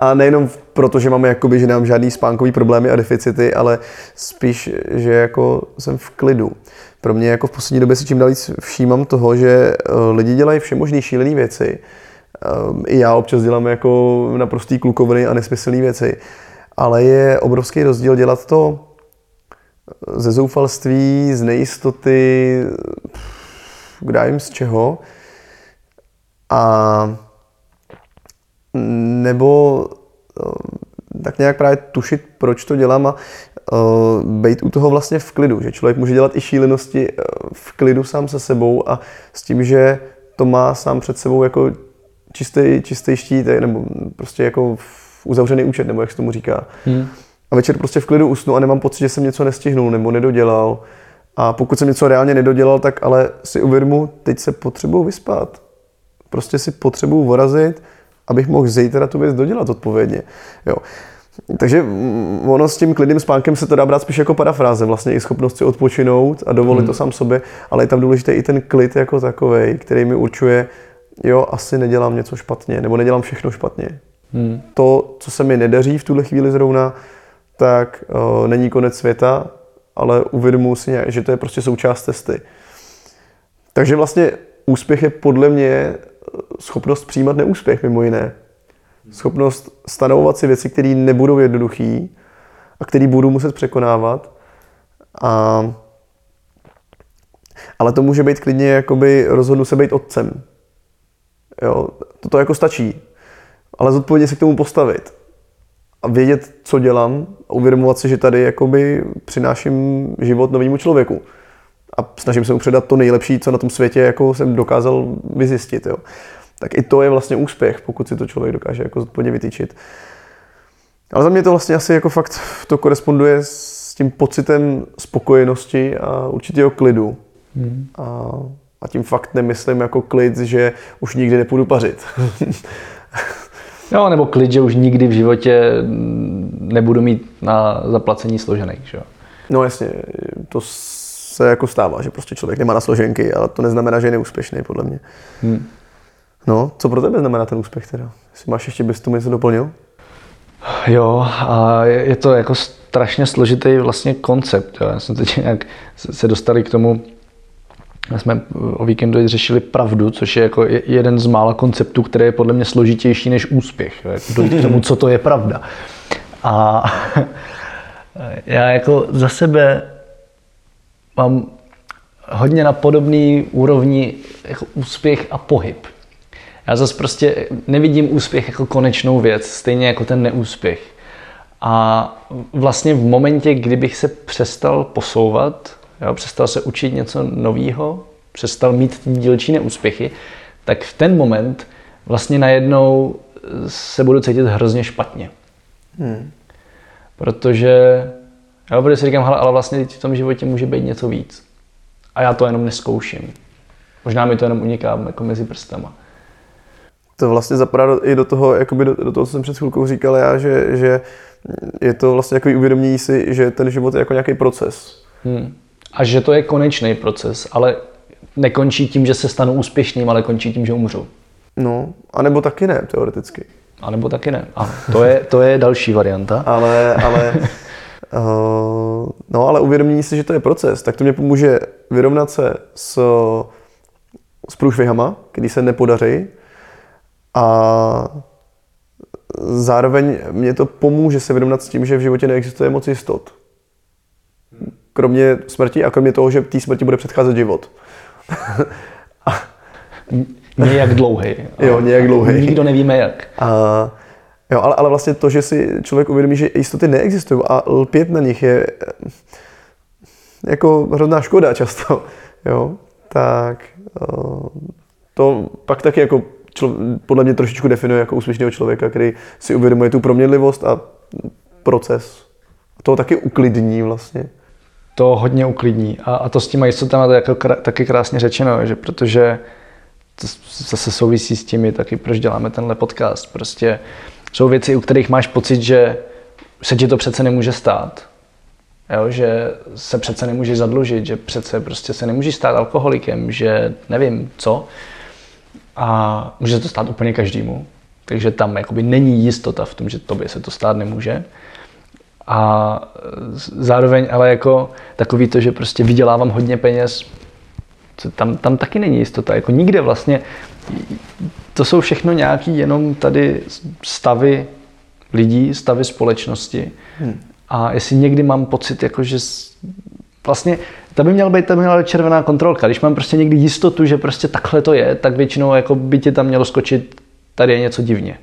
A nejenom proto, že máme jakoby, že nám žádný spánkový problémy a deficity, ale spíš, že jako jsem v klidu. Pro mě jako v poslední době si čím dál všímám toho, že eh, lidi dělají všemožné šílené věci. Eh, I já občas dělám jako naprostý klukoviny a nesmyslné věci. Ale je obrovský rozdíl dělat to ze zoufalství, z nejistoty, kdo z čeho. A nebo eh, tak nějak právě tušit, proč to dělám a uh, být u toho vlastně v klidu, že člověk může dělat i šílenosti uh, v klidu sám se sebou a s tím, že to má sám před sebou jako čistý, čistý štít, nebo prostě jako uzavřený účet, nebo jak se tomu říká. Hmm. A večer prostě v klidu usnu a nemám pocit, že jsem něco nestihnul nebo nedodělal. A pokud jsem něco reálně nedodělal, tak ale si uvědomu, teď se potřebuji vyspat. Prostě si potřebuji vorazit, abych mohl zítra tu věc dodělat odpovědně. Jo. Takže ono s tím klidným spánkem se to dá brát spíš jako parafráze, vlastně i schopnost si odpočinout a dovolit hmm. to sám sobě, ale je tam důležité i ten klid jako takový, který mi určuje, jo, asi nedělám něco špatně, nebo nedělám všechno špatně. Hmm. To, co se mi nedaří v tuhle chvíli zrovna, tak uh, není konec světa, ale uvědomuji si, nějak, že to je prostě součást cesty. Takže vlastně úspěch je podle mě schopnost přijímat neúspěch, mimo jiné. Schopnost stanovovat si věci, které nebudou jednoduché a které budu muset překonávat. A, ale to může být klidně, jakoby rozhodnu se být otcem. Jo, to, to jako stačí. Ale zodpovědně se k tomu postavit. A vědět, co dělám a uvědomovat si, že tady jakoby přináším život novému člověku a snažím se mu předat to nejlepší, co na tom světě jako jsem dokázal vyzjistit. Jo. Tak i to je vlastně úspěch, pokud si to člověk dokáže jako zodpovědně vytýčit. Ale za mě to vlastně asi jako fakt to koresponduje s tím pocitem spokojenosti a určitého klidu. Hmm. A, a tím fakt nemyslím jako klid, že už nikdy nepůjdu pařit. Jo, nebo klid, že už nikdy v životě nebudu mít na zaplacení složených. Že? No jasně, to se jako stává, že prostě člověk nemá na složenky, ale to neznamená, že je neúspěšný, podle mě. Hmm. No, co pro tebe znamená ten úspěch teda? Jestli máš ještě bys tomu něco doplnil? Jo, a je to jako strašně složitý vlastně koncept. Jo. Já jsem teď nějak se dostali k tomu, jsme o víkendu řešili pravdu, což je jako jeden z mála konceptů, který je podle mě složitější než úspěch. Jo. Dojít k tomu, co to je pravda. A já jako za sebe mám hodně na podobný úrovni jako úspěch a pohyb. Já zase prostě nevidím úspěch jako konečnou věc, stejně jako ten neúspěch. A vlastně v momentě, kdybych se přestal posouvat, jo, přestal se učit něco nového, přestal mít ty dílčí neúspěchy, tak v ten moment vlastně najednou se budu cítit hrozně špatně. Hmm. Protože já protože si říkám, hele, ale vlastně v tom životě může být něco víc. A já to jenom neskouším. Možná mi to jenom uniká jako mezi prstama. To vlastně zapadá i do toho, jakoby do, do toho, co jsem před chvilkou říkal já, že, že je to vlastně jako uvědomění si, že ten život je jako nějaký proces. Hmm. A že to je konečný proces, ale nekončí tím, že se stanu úspěšným, ale končí tím, že umřu. No, anebo taky ne, teoreticky. A nebo taky ne. A to je, to je další varianta. Ale, ale, no, ale uvědomění si, že to je proces, tak to mě pomůže vyrovnat se s, s průšvihama, když se nepodaří. A zároveň mě to pomůže se vyrovnat s tím, že v životě neexistuje moc jistot. Kromě smrti a kromě toho, že té smrti bude předcházet život. nějak dlouhý. Jo, nějak dlouhý. Nikdo nevíme jak. A, jo, ale, ale vlastně to, že si člověk uvědomí, že jistoty neexistují a lpět na nich je eh, jako hrozná škoda často, jo, tak eh, to pak taky jako člo, podle mě trošičku definuje jako úspěšného člověka, který si uvědomuje tu proměnlivost a proces. To taky uklidní vlastně. To hodně uklidní. A, a to s těma jistotama to jako krá, taky krásně řečeno, že protože to zase souvisí s tím, taky proč děláme tenhle podcast. Prostě jsou věci, u kterých máš pocit, že se ti to přece nemůže stát. Jo, že se přece nemůžeš zadlužit, že přece prostě se nemůžeš stát alkoholikem, že nevím co. A může to stát úplně každému. Takže tam jakoby není jistota v tom, že tobě se to stát nemůže. A zároveň ale jako takový to, že prostě vydělávám hodně peněz, tam, tam taky není jistota. Jako nikde vlastně. To jsou všechno nějaký jenom tady stavy lidí, stavy společnosti. Hmm. A jestli někdy mám pocit, jako že vlastně to by měla být, to by měla být červená kontrolka. Když mám prostě někdy jistotu, že prostě takhle to je, tak většinou jako by ti tam mělo skočit, tady je něco divně.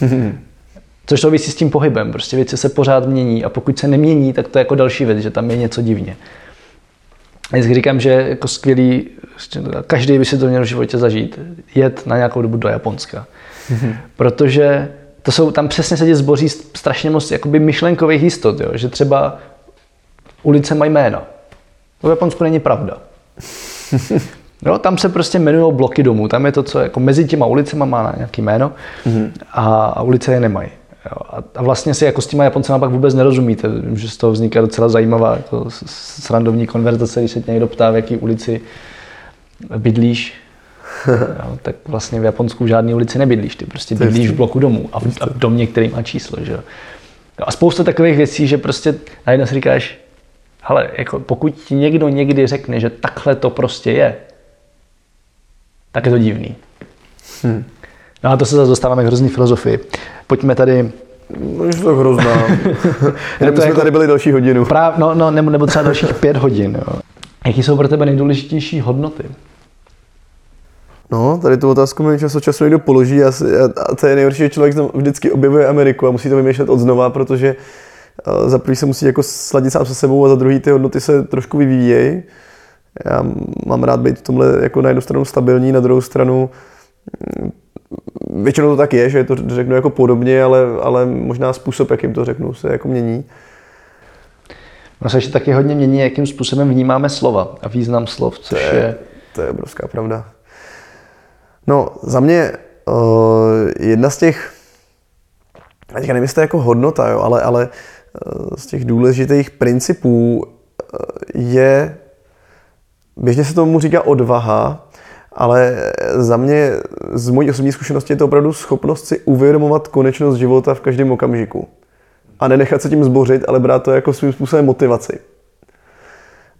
Což souvisí s tím pohybem. Prostě věci se pořád mění a pokud se nemění, tak to je jako další věc, že tam je něco divně. Vždycky říkám, že jako skvělý, každý by si to měl v životě zažít, jet na nějakou dobu do Japonska. Protože to jsou, tam přesně se zboří strašně moc jakoby myšlenkových jistot, jo? že třeba ulice mají jména. To v Japonsku není pravda. Jo, tam se prostě jmenují bloky domů. Tam je to, co jako mezi těma ulicema má nějaký jméno a, a ulice je nemají. Jo, a, vlastně si jako s těma Japoncema pak vůbec nerozumíte, že z toho vzniká docela zajímavá jako srandovní konverzace, když se tě někdo ptá, v jaký ulici bydlíš, jo, tak vlastně v Japonsku v žádné ulici nebydlíš, ty prostě bydlíš v bloku domů a v, a v domě, který má číslo. Že? A spousta takových věcí, že prostě najednou si říkáš, ale jako pokud ti někdo někdy řekne, že takhle to prostě je, tak je to divný. Hmm. No a to se zase dostáváme k hrozný filozofii. Pojďme tady No, je to hrozná. Jenom jsme jako, tady byli další hodinu. Práv, no, no, nebo, nebo třeba dalších pět hodin. Jo. Jaký jsou pro tebe nejdůležitější hodnoty? No, tady tu otázku mi čas od času někdo položí a, a to je nejhorší, že člověk vždycky objevuje Ameriku a musí to vymýšlet od znova, protože za prvý se musí jako sladit sám se sebou a za druhý ty hodnoty se trošku vyvíjejí. Já mám rád být v tomhle jako na jednu stranu stabilní, na druhou stranu většinou to tak je, že to řeknu jako podobně, ale, ale možná způsob, jakým to řeknu, se jako mění. No se ještě taky hodně mění, jakým způsobem vnímáme slova a význam slov, což to je, je... To je obrovská pravda. No, za mě uh, jedna z těch, já nevím, jestli to je jako hodnota, jo, ale, ale uh, z těch důležitých principů uh, je, běžně se tomu říká odvaha, ale za mě, z mojí osobní zkušenosti, je to opravdu schopnost si uvědomovat konečnost života v každém okamžiku. A nenechat se tím zbořit, ale brát to jako svým způsobem motivaci.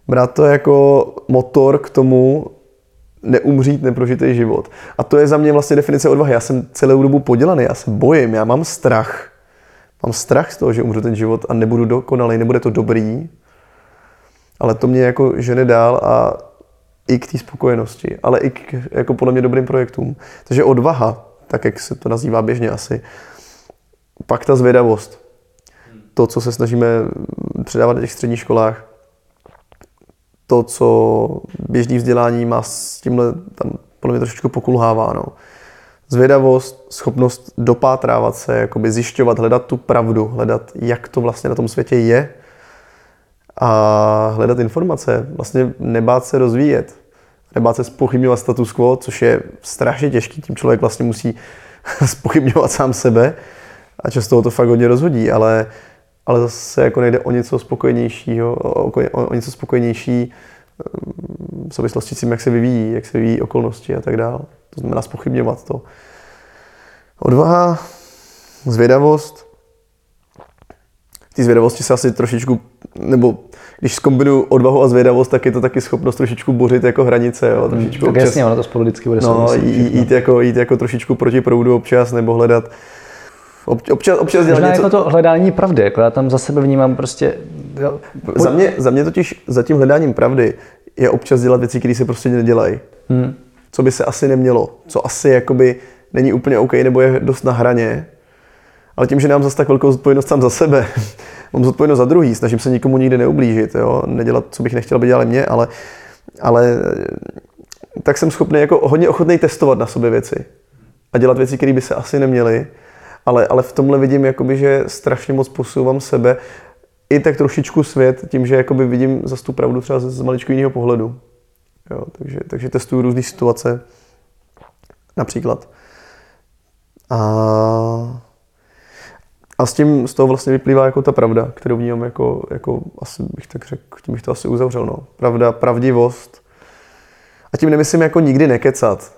Brát to jako motor k tomu neumřít neprožitý život. A to je za mě vlastně definice odvahy. Já jsem celou dobu podělaný, já se bojím, já mám strach. Mám strach z toho, že umřu ten život a nebudu dokonalý, nebude to dobrý. Ale to mě jako žene dál a i k té spokojenosti, ale i k jako podle mě dobrým projektům. Takže odvaha, tak jak se to nazývá běžně asi, pak ta zvědavost. To, co se snažíme předávat na těch středních školách, to, co běžný vzdělání má s tímhle, tam podle mě trošičku pokulhává. No. Zvědavost, schopnost dopátrávat se, jakoby zjišťovat, hledat tu pravdu, hledat, jak to vlastně na tom světě je a hledat informace, vlastně nebát se rozvíjet, se spochybňovat status quo, což je strašně těžký, tím člověk vlastně musí spochybňovat sám sebe a často to fakt hodně rozhodí, ale, ale zase jako nejde o něco spokojenějšího, o, o, o něco spokojenější v souvislosti s tím, jak se vyvíjí, jak se vyvíjí okolnosti a tak dále. To znamená spochybňovat to. Odvaha, zvědavost. Té zvědavosti se asi trošičku, nebo když zkombinuju odvahu a zvědavost, tak je to taky schopnost trošičku bořit jako hranice. Jo, trošičku tak občas, jasně, ono to spolu vždycky bude no, jít, jít, jako, jít jako trošičku proti proudu občas, nebo hledat občas, občas dělat něco... jako to hledání pravdy, jako já tam za sebe vnímám prostě... Jo, za, mě, za mě totiž za tím hledáním pravdy je občas dělat věci, které se prostě nedělají. Hmm. Co by se asi nemělo, co asi jakoby není úplně OK nebo je dost na hraně, ale tím, že nemám zase tak velkou zodpovědnost sám za sebe, mám zodpovědnost za druhý, snažím se nikomu nikdy neublížit, jo? nedělat, co bych nechtěl, aby dělali mě, ale, ale tak jsem schopný jako hodně ochotný testovat na sobě věci a dělat věci, které by se asi neměly, ale, ale v tomhle vidím, jakoby, že strašně moc posouvám sebe i tak trošičku svět tím, že jakoby vidím za tu pravdu třeba z maličko jiného pohledu. Jo, takže, takže testuju různé situace například. A, a s tím z toho vlastně vyplývá jako ta pravda, kterou vnímám jako, jako asi bych tak řekl, tím bych to asi uzavřel. No. Pravda, pravdivost. A tím nemyslím jako nikdy nekecat.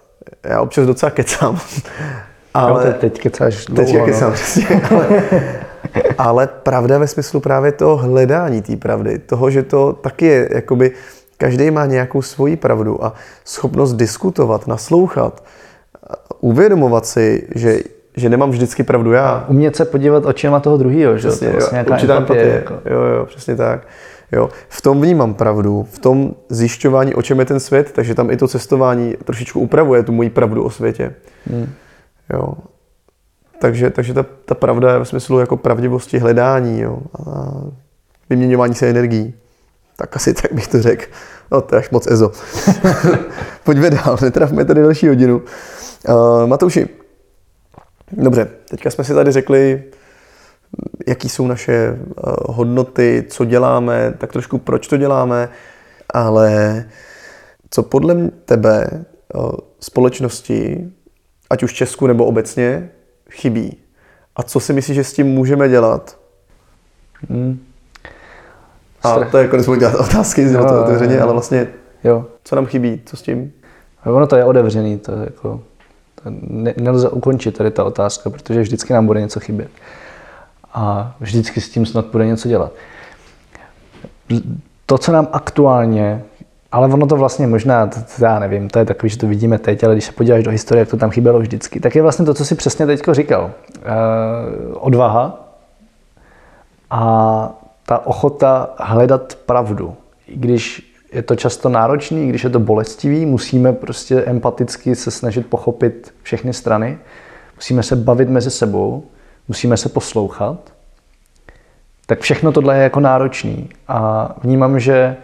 Já občas docela kecám. Ale jo, teď kecáš dlouho, Teď kecám, no. přesně. Ale, ale pravda ve smyslu právě toho hledání té pravdy, toho, že to taky je, jakoby, každý má nějakou svoji pravdu a schopnost diskutovat, naslouchat, uvědomovat si, že, že nemám vždycky pravdu já. Umět se podívat očima toho druhého, že? Přesně, to vlastně jo, určitá empatie. Jako. Jo, jo, přesně tak. Jo. V tom vnímám pravdu, v tom zjišťování, o čem je ten svět, takže tam i to cestování trošičku upravuje tu moji pravdu o světě. Hmm. Jo. Takže, takže ta, ta pravda je ve smyslu jako pravdivosti hledání jo, a vyměňování se energií. Tak asi tak bych to řekl. No to je až moc ezo. Pojďme dál, netrafme tady další hodinu. Uh, Matouši, dobře, teďka jsme si tady řekli, jaký jsou naše uh, hodnoty, co děláme, tak trošku proč to děláme, ale co podle tebe uh, společnosti, ať už Česku nebo obecně, chybí? A co si myslíš, že s tím můžeme dělat? Hmm. A to je konec dělat otázky, z to otevřeně, ale vlastně jo. co nám chybí, co s tím? Ono to je otevřený, to je jako, ne, nelze ukončit tady ta otázka, protože vždycky nám bude něco chybět. A vždycky s tím snad bude něco dělat. To, co nám aktuálně ale ono to vlastně možná, já nevím, to je takový, že to vidíme teď, ale když se podíváš do historie, jak to tam chybělo vždycky, tak je vlastně to, co si přesně teď říkal. Uh, odvaha a ta ochota hledat pravdu. I když je to často náročný, když je to bolestivý, musíme prostě empaticky se snažit pochopit všechny strany, musíme se bavit mezi sebou, musíme se poslouchat, tak všechno tohle je jako náročný. A vnímám, že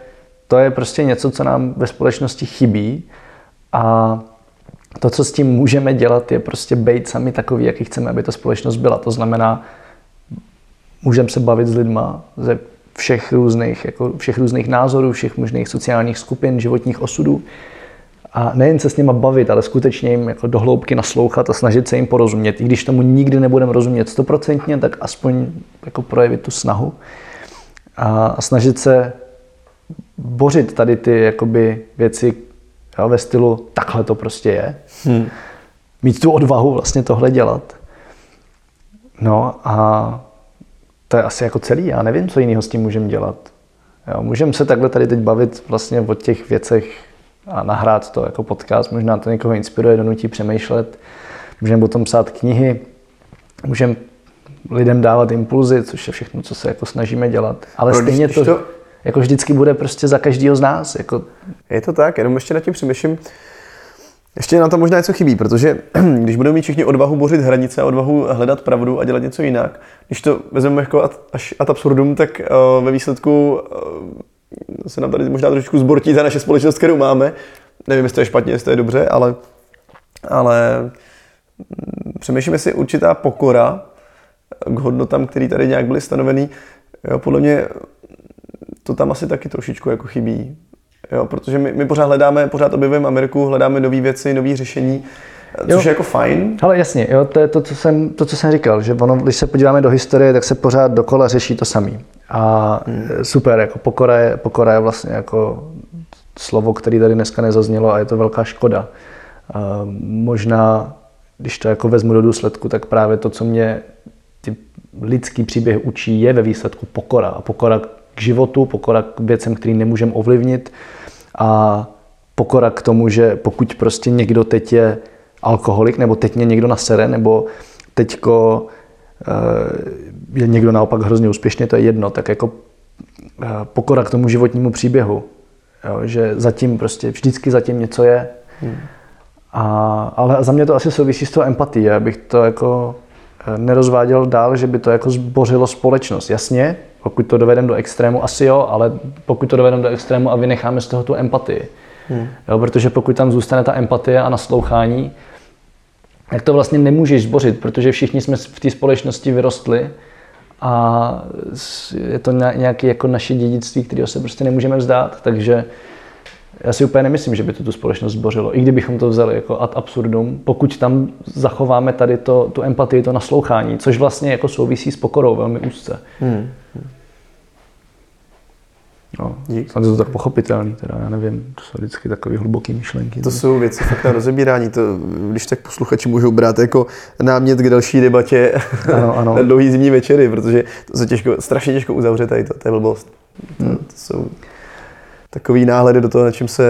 to je prostě něco, co nám ve společnosti chybí a to, co s tím můžeme dělat, je prostě být sami takový, jaký chceme, aby ta společnost byla. To znamená, můžeme se bavit s lidma všech různých, jako všech různých názorů, všech možných sociálních skupin, životních osudů. A nejen se s nima bavit, ale skutečně jim jako dohloubky naslouchat a snažit se jim porozumět. I když tomu nikdy nebudeme rozumět stoprocentně, tak aspoň jako projevit tu snahu. A snažit se bořit tady ty jakoby věci jo, ve stylu takhle to prostě je. Hmm. Mít tu odvahu vlastně tohle dělat. No a to je asi jako celý. Já nevím, co jiného s tím můžeme dělat. Jo, můžeme se takhle tady teď bavit vlastně o těch věcech a nahrát to jako podcast. Možná to někoho inspiruje, donutí přemýšlet. Můžeme potom psát knihy. Můžeme lidem dávat impulzy, což je všechno, co se jako snažíme dělat. Ale no, stejně to... to jako vždycky bude prostě za každého z nás. Jako... Je to tak, jenom ještě nad tím přemýšlím. Ještě na to možná něco chybí, protože když budeme mít všichni odvahu bořit hranice, odvahu hledat pravdu a dělat něco jinak, když to vezmeme jako až ad absurdum, tak uh, ve výsledku uh, se nám tady možná trošku zbortí ta naše společnost, kterou máme. Nevím, jestli to je špatně, jestli to je dobře, ale, ale mm, přemýšlíme si určitá pokora k hodnotám, které tady nějak byly stanoveny. Jo, podle mě to tam asi taky trošičku jako chybí. Jo, protože my, my pořád hledáme, pořád objevujeme Ameriku, hledáme nové věci, nové řešení, což jo. je jako fajn. Ale jasně, jo, to je to co, jsem, to, co jsem říkal, že ono, když se podíváme do historie, tak se pořád dokola řeší to samé. A hmm. super, jako pokora je, pokora je vlastně jako slovo, které tady dneska nezaznělo a je to velká škoda. A možná, když to jako vezmu do důsledku, tak právě to, co mě ty lidský příběh učí, je ve výsledku pokora. A pokora k životu, pokora k věcem, který nemůžeme ovlivnit a pokora k tomu, že pokud prostě někdo teď je alkoholik, nebo teď mě někdo nasere, nebo teďko eh, je někdo naopak hrozně úspěšný, to je jedno, tak jako eh, pokora k tomu životnímu příběhu. Jo, že zatím prostě vždycky zatím něco je. Hmm. A, ale za mě to asi souvisí s tou empatií, abych to jako nerozváděl dál, že by to jako zbořilo společnost. Jasně, pokud to dovedeme do extrému, asi jo, ale pokud to dovedeme do extrému a vynecháme z toho tu empatii. Hmm. Jo, protože pokud tam zůstane ta empatie a naslouchání, tak to vlastně nemůžeš zbořit, protože všichni jsme v té společnosti vyrostli a je to nějaké jako naše dědictví, kterého se prostě nemůžeme vzdát, takže já si úplně nemyslím, že by to tu společnost zbořilo. I kdybychom to vzali jako ad absurdum, pokud tam zachováme tady to, tu empatii, to naslouchání, což vlastně jako souvisí s pokorou velmi úzce. Hmm. No, Dík. je to tak pochopitelný, teda, já nevím, to jsou vždycky takové hluboké myšlenky. To jsou věci fakt na rozebírání, to, když tak posluchači můžou brát jako námět k další debatě ano, ano. na dlouhý zimní večery, protože to se těžko, strašně těžko uzavře tady to, to je blbost. Hmm. To, to jsou takový náhledy do toho, na čím se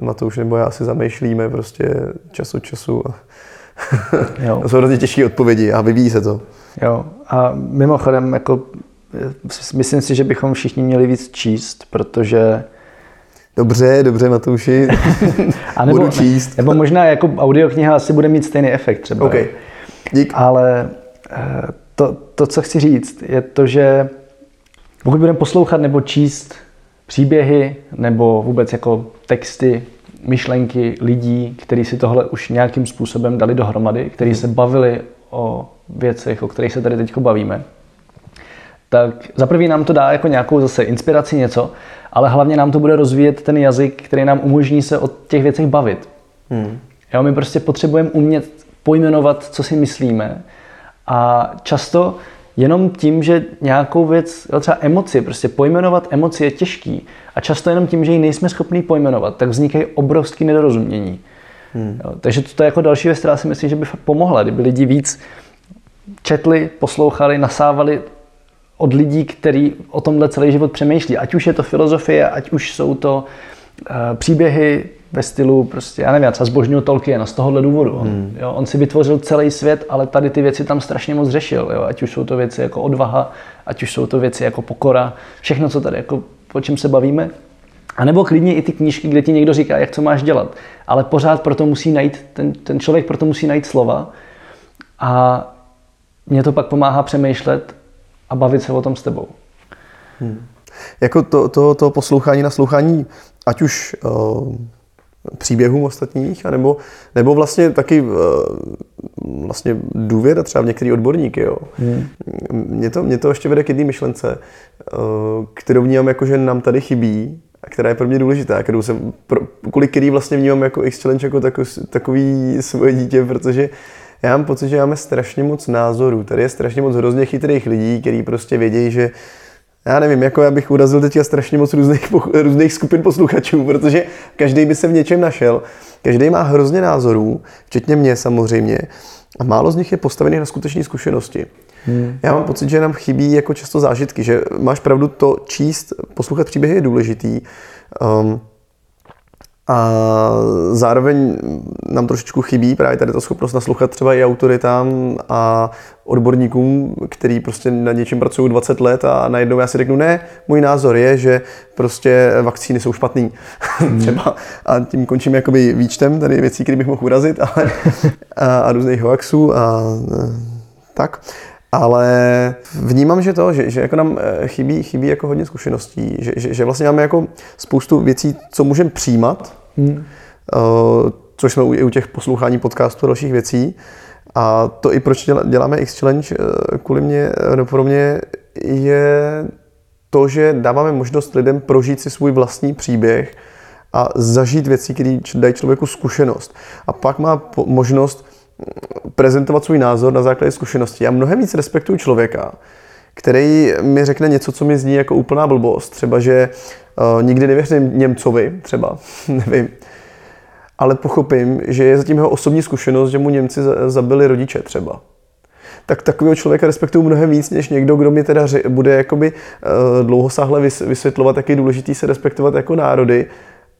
Matouš nebo já si zamýšlíme prostě čas od času. A jo. jsou hrozně těžké odpovědi a vyvíjí se to. Jo, a mimochodem, jako myslím si, že bychom všichni měli víc číst, protože Dobře, dobře, Matouši. a nebo, Budu číst. Nebo možná jako audiokniha asi bude mít stejný efekt třeba. Okay. Dík. Ale eh, to, to, co chci říct, je to, že pokud budeme poslouchat nebo číst příběhy nebo vůbec jako texty, myšlenky lidí, kteří si tohle už nějakým způsobem dali dohromady, kteří se bavili o věcech, o kterých se tady teď bavíme, tak za prvý nám to dá jako nějakou zase inspiraci něco, ale hlavně nám to bude rozvíjet ten jazyk, který nám umožní se o těch věcech bavit. Hmm. Jo, my prostě potřebujeme umět pojmenovat, co si myslíme a často jenom tím, že nějakou věc, třeba emoci, prostě pojmenovat emoci je těžký a často jenom tím, že ji nejsme schopni pojmenovat, tak vznikají obrovské nedorozumění. Hmm. Jo, takže to je jako další věc, která si myslím, že by pomohla, kdyby lidi víc četli, poslouchali, nasávali od lidí, kteří o tomhle celý život přemýšlí. Ať už je to filozofie, ať už jsou to uh, příběhy ve stylu, prostě, já nevím, třeba zbožňuju Tolkiena z tohohle důvodu. On, hmm. jo, on si vytvořil celý svět, ale tady ty věci tam strašně moc řešil. Jo, ať už jsou to věci jako odvaha, ať už jsou to věci jako pokora, všechno, co tady, jako, o čem se bavíme. A nebo klidně i ty knížky, kde ti někdo říká, jak co máš dělat. Ale pořád proto musí najít, ten, ten člověk proto musí najít slova. A mě to pak pomáhá přemýšlet a bavit se o tom s tebou. Hmm. Jako to, to, to poslouchání, naslouchání, ať už uh, příběhům ostatních, anebo, nebo vlastně taky uh, vlastně důvěra třeba v některý odborníky. Jo. Hmm. Mě, to, mě to ještě vede k jedné myšlence, uh, kterou vnímám jako, že nám tady chybí, a která je pro mě důležitá, kterou jsem, pro, kvůli který vlastně vnímám jako X-Challenge jako takový, takový svoje dítě, protože uh, já mám pocit, že máme strašně moc názorů. Tady je strašně moc hrozně chytrých lidí, kteří prostě vědí, že já nevím, jako já bych urazil teďka strašně moc různých, různých skupin posluchačů, protože každý by se v něčem našel. Každý má hrozně názorů, včetně mě samozřejmě, a málo z nich je postavených na skutečné zkušenosti. Hmm. Já mám pocit, že nám chybí jako často zážitky, že máš pravdu to číst, poslouchat příběhy je důležitý. Um, a zároveň nám trošičku chybí právě tady ta schopnost naslouchat třeba i autoritám a odborníkům, který prostě na něčem pracují 20 let a najednou já si řeknu, ne, můj názor je, že prostě vakcíny jsou špatný. Hmm. třeba. A tím končím jakoby výčtem tady věcí, které bych mohl urazit, ale, a, a různých hoaxů a, a tak. Ale vnímám, že to, že, že jako nám eh, chybí, chybí jako hodně zkušeností, že, že, že vlastně máme jako spoustu věcí, co můžeme přijímat, hmm. uh, což jsme u, i u těch poslouchání podcastů a dalších věcí. A to i proč děláme X Challenge, uh, kvůli mě, no pro mě je to, že dáváme možnost lidem prožít si svůj vlastní příběh a zažít věci, které dají člověku zkušenost. A pak má možnost prezentovat svůj názor na základě zkušeností. Já mnohem víc respektuju člověka, který mi řekne něco, co mi zní jako úplná blbost. Třeba, že uh, nikdy nevěřím Němcovi, třeba, nevím. Ale pochopím, že je zatím jeho osobní zkušenost, že mu Němci zabili rodiče třeba. Tak takového člověka respektuju mnohem víc, než někdo, kdo mi teda ře- bude jakoby uh, dlouhosáhle vysvětlovat, jak je důležitý se respektovat jako národy,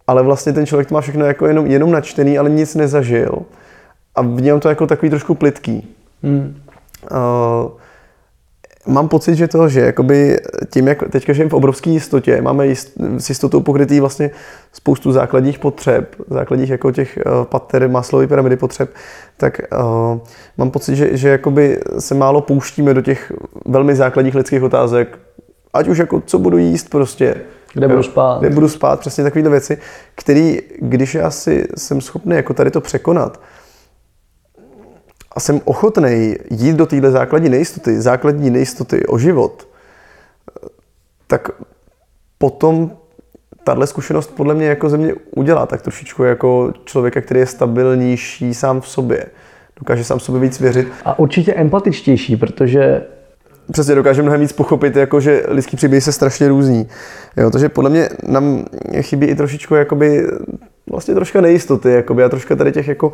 ale vlastně ten člověk to má všechno jako jenom, jenom načtený, ale nic nezažil. A vnímám to jako takový trošku plitký. Hmm. Uh, mám pocit, že to, že jakoby tím, jak teďka žijeme v obrovské jistotě, máme jist, s jistotou pokrytý vlastně spoustu základních potřeb, základních jako těch uh, pater maslové pyramidy potřeb, tak uh, mám pocit, že, že jakoby se málo pouštíme do těch velmi základních lidských otázek, ať už jako co budu jíst prostě, kde budu spát. Kde budu spát, přesně takovéhle věci, které, když já si jsem schopný jako tady to překonat, a jsem ochotný jít do téhle základní nejistoty, základní nejistoty o život, tak potom tahle zkušenost podle mě jako ze mě udělá tak trošičku jako člověka, který je stabilnější sám v sobě. Dokáže sám sobě víc věřit. A určitě empatičtější, protože přesně dokáže mnohem víc pochopit, jako že lidský příběhy se strašně různí. Jo, takže podle mě nám chybí i trošičku jakoby vlastně troška nejistoty jakoby, a troška tady těch jako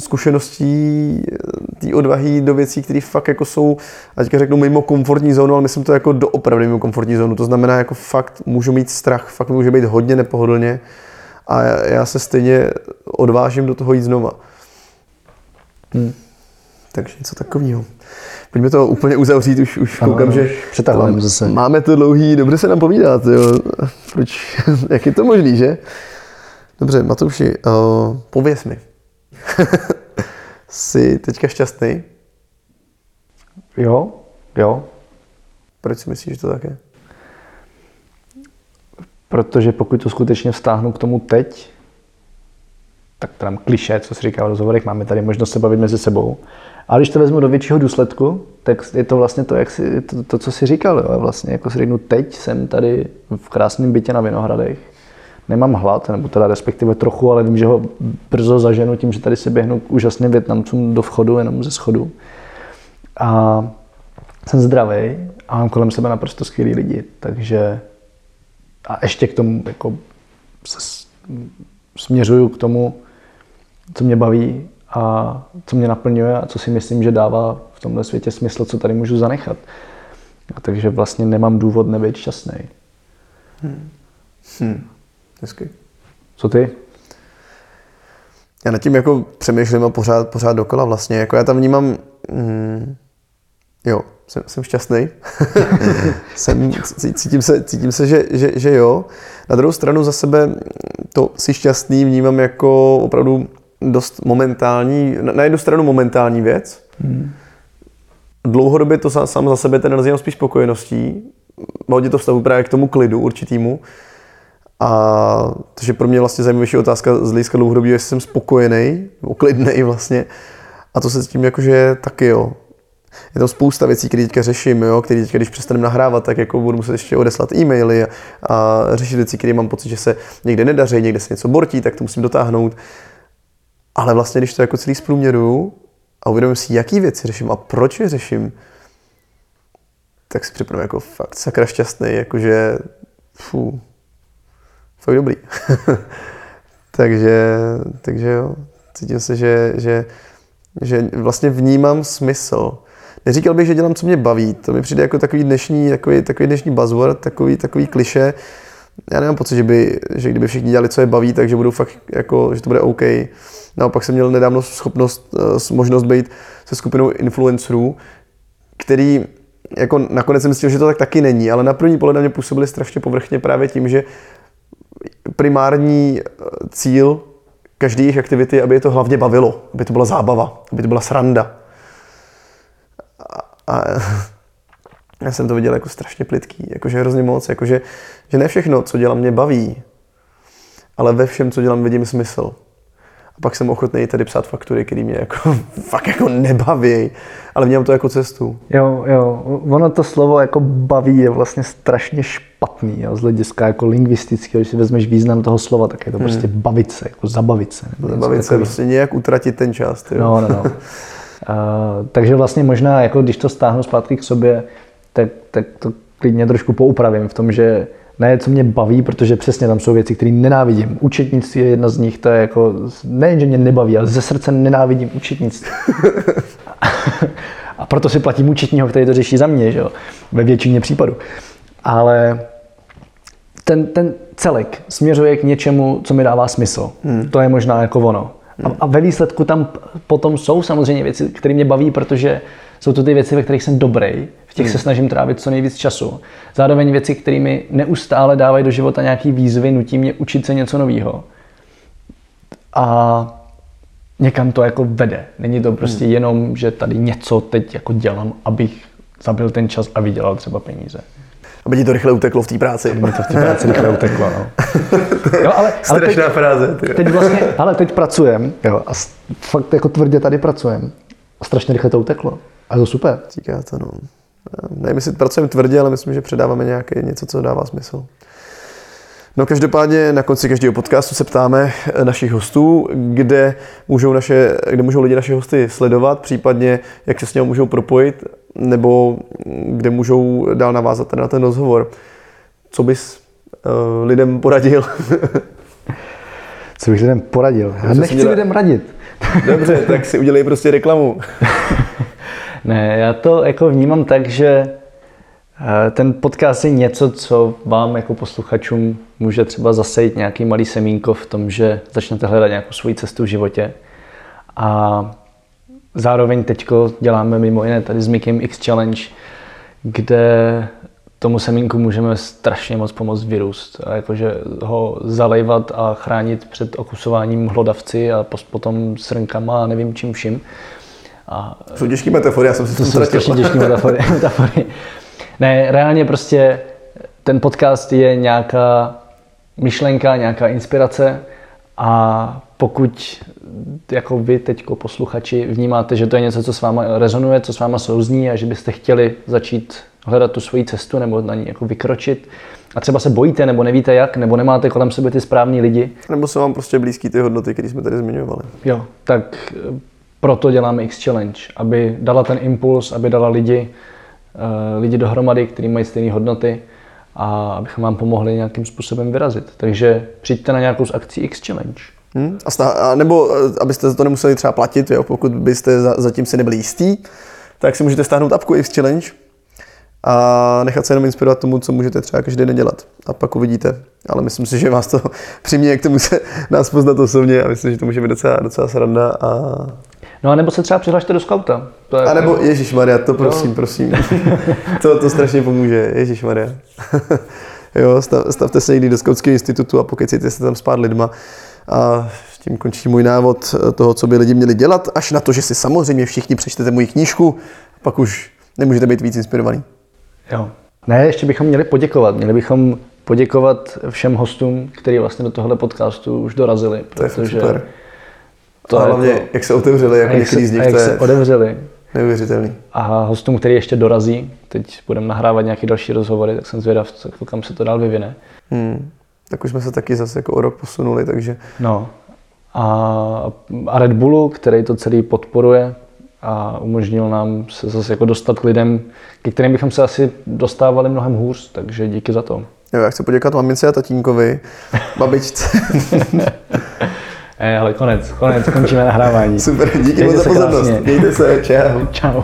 zkušeností, té odvahy do věcí, které fakt jako jsou, a teďka řeknu mimo komfortní zónu, ale myslím to jako doopravdy mimo komfortní zónu. To znamená, jako fakt můžu mít strach, fakt může být hodně nepohodlně a já, já se stejně odvážím do toho jít znova. Hmm. Takže něco takového. Pojďme to úplně uzavřít, už, už koukám, ano, že přetahujeme zase. máme to dlouhý, dobře se nám povídat, jo. Proč, jak je to možný, že? Dobře, Matouši, uh, pověs mi. Jsi teďka šťastný? Jo, jo. Proč si myslíš, že to tak je? Protože pokud to skutečně vztáhnu k tomu teď, tak tam kliše, co si říká v rozhovorech, máme tady možnost se bavit mezi sebou. Ale když to vezmu do většího důsledku, tak je to vlastně to, jak si, to, to co jsi říkal. Jo. Vlastně jako si řeknu, teď jsem tady v krásném bytě na Vinohradech, nemám hlad, nebo teda respektive trochu, ale vím, že ho brzo zaženu tím, že tady se běhnu k úžasným Větnamcům do vchodu, jenom ze schodu. A jsem zdravý a mám kolem sebe naprosto skvělý lidi, takže a ještě k tomu jako se směřuju k tomu, co mě baví a co mě naplňuje a co si myslím, že dává v tomhle světě smysl, co tady můžu zanechat. A takže vlastně nemám důvod nebýt šťastný. Hmm. Hmm. Hezky. Co ty? Já nad tím jako přemýšlím a pořád, pořád dokola vlastně. Jako já tam vnímám, mm, jo, jsem, jsem šťastný. jsem, cítím se, cítím se že, že, že, jo. Na druhou stranu za sebe to si šťastný vnímám jako opravdu dost momentální, na jednu stranu momentální věc. Hmm. Dlouhodobě to sám za sebe ten nazývám spíš spokojeností. Hodně to vztahu právě k tomu klidu určitýmu. A takže pro mě vlastně zajímavější otázka z hlediska dlouhodobí, jestli jsem spokojený, klidný vlastně. A to se s tím jakože taky jo. Je tam spousta věcí, které teďka řeším, jo, které teďka, když přestaneme nahrávat, tak jako budu muset ještě odeslat e-maily a, a řešit věci, které mám pocit, že se někde nedaří, někde se něco bortí, tak to musím dotáhnout. Ale vlastně, když to jako celý zprůměru a uvědomím si, jaký věci řeším a proč je řeším, tak si připadám jako fakt sakra šťastný, jakože fů, fakt dobrý. takže, takže jo, cítím se, že, že, že vlastně vnímám smysl. Neříkal bych, že dělám, co mě baví. To mi přijde jako takový dnešní, takový, takový dnešní buzzword, takový, takový kliše. Já nemám pocit, že, by, že kdyby všichni dělali, co je baví, takže budou fakt jako, že to bude OK. Naopak jsem měl nedávno schopnost, eh, možnost být se skupinou influencerů, který jako nakonec jsem myslel, že to tak taky není, ale na první pohled na mě působili strašně povrchně právě tím, že primární eh, cíl každé jejich aktivity, aby je to hlavně bavilo, aby to byla zábava, aby to byla sranda. A, a já jsem to viděl jako strašně plitký, jakože hrozně moc, jakože že ne všechno, co dělám, mě baví, ale ve všem, co dělám, vidím smysl. A pak jsem ochotný tady psát faktury, které mě jako fakt jako nebaví, ale vnímám to jako cestu. Jo, jo, ono to slovo jako baví je vlastně strašně špatný, jo, z hlediska jako lingvistického, když si vezmeš význam toho slova, tak je to prostě Hmm. bavit se, jako zabavit se. Zabavit se, prostě nějak utratit ten čas. Tyjo. No, no, no. Uh, takže vlastně možná, jako když to stáhnu zpátky k sobě, tak, tak to klidně trošku poupravím v tom, že ne, co mě baví, protože přesně tam jsou věci, které nenávidím. Účetnictví je jedna z nich, to je jako, nejen, že mě nebaví, ale ze srdce nenávidím účetnictví. A proto si platím účetního, který to řeší za mě, že jo? ve většině případů. Ale ten, ten celek směřuje k něčemu, co mi dává smysl. Hmm. To je možná jako ono. A, a ve výsledku tam potom jsou samozřejmě věci, které mě baví, protože jsou to ty věci, ve kterých jsem dobrý, v těch se snažím trávit co nejvíc času. Zároveň věci, které mi neustále dávají do života nějaký výzvy, nutí mě učit se něco nového. A někam to jako vede. Není to prostě Hmm. jenom, že tady něco teď jako dělám, abych zabil ten čas a vydělal třeba peníze. Aby ti to rychle uteklo v té práci. Mi to v té práci rychle uteklo, no. Jo, ale, ale teď, fráze. tyjo. teď vlastně, ale teď pracujem, jo, a fakt jako tvrdě tady pracujem. A strašně rychle to uteklo. A je to super. Říká to, no. Nevím, jestli pracujeme tvrdě, ale myslím, že předáváme nějaké něco, co dává smysl. No každopádně na konci každého podcastu se ptáme eh, našich hostů, kde můžou, naše, kde můžou lidi naše hosty sledovat, případně jak se s něho můžou propojit, nebo kde můžou dál navázat na ten rozhovor. Co bys uh, lidem poradil? Co bych lidem poradil? Já nechci dělá- lidem radit. Dobře, tak si udělej prostě reklamu. Ne, já to jako vnímám tak, že eh, ten podcast je něco, co vám jako posluchačům může třeba zasejít nějaký malý semínko v tom, že začnete hledat nějakou svoji cestu v životě. A zároveň teďko děláme mimo jiné tady s Mikem X Challenge, kde tomu semínku můžeme strašně moc pomoct vyrůst. A jakože ho zalejvat a chránit před okusováním hlodavci a potom srnkama a nevím čím vším. A Jsou těžké metafory, já jsem si to jsou strašně těžké metafory, metafory. Ne, reálně prostě ten podcast je nějaká myšlenka, nějaká inspirace a pokud jako vy teď posluchači vnímáte, že to je něco, co s váma rezonuje, co s váma souzní a že byste chtěli začít hledat tu svoji cestu nebo na ní jako vykročit a třeba se bojíte nebo nevíte jak, nebo nemáte kolem sebe ty správní lidi, Nebo jsou vám prostě blízký ty hodnoty, které jsme tady zmiňovali. Jo, tak proto děláme X Challenge, aby dala ten impuls, aby dala lidi, eh, lidi dohromady, kteří mají stejné hodnoty a abychom vám pomohli nějakým způsobem vyrazit. Takže přijďte na nějakou z akcí X Challenge. Hmm? A, stá, a nebo eh, abyste za to nemuseli třeba platit, jo? pokud byste za, zatím si nebyli jistý, tak si můžete stáhnout apku X Challenge a nechat se jenom inspirovat tomu, co můžete třeba každý den dělat. A pak uvidíte. Ale myslím si, že vás to přiměje k tomu se nás poznat osobně a myslím, že to může být docela, docela sranda. A, No a nebo se třeba přihlašte do skauta. To je a nebo Ježíš Maria, to prosím, prosím. to, to strašně pomůže. Ježíš Maria. jo, stav, stavte se někdy do Skautského institutu a pokecejte se tam s pár lidma. A tím končí můj návod toho, co by lidi měli dělat, až na to, že si samozřejmě všichni přečtete moji knížku, pak už nemůžete být víc inspirovaný. Jo. Ne, ještě bychom měli poděkovat. Měli bychom poděkovat všem hostům, kteří vlastně do tohle podcastu už dorazili. To je super. To a hlavně, jako, jak se otevřeli, jako některý se, z a nich, jak to se je odevřeli. neuvěřitelný. A hostům, který ještě dorazí, teď budeme nahrávat nějaký další rozhovory, tak jsem zvědav, co- kam se to dál vyvine. Hmm. Tak už jsme se taky zase jako o rok posunuli, takže No. A, a Red Bullu, který to celý podporuje a umožnil nám se zase jako dostat k lidem, ke kterým bychom se asi dostávali mnohem hůř, takže díky za to. jo, já chci poděkovat mamince a tatínkovi, babičce. Ale konec, konec, končíme nahrávání. Super, díky Mějte moc za pozornost. Mějte se, čau. Čau.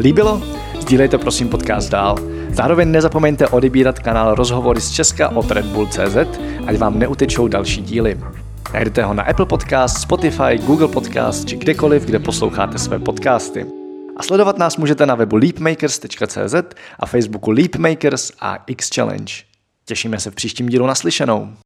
Líbilo? Sdílejte prosím podcast dál. Zároveň nezapomeňte odebírat kanál Rozhovory z Česka od Red Bull CZ, ať vám neutečou další díly. Najdete ho na Apple Podcast, Spotify, Google Podcast či kdekoliv, kde posloucháte své podcasty. A sledovat nás můžete na webu leapmakers.cz a Facebooku Leapmakers a X Challenge. Těšíme se v příštím dílu naslyšenou.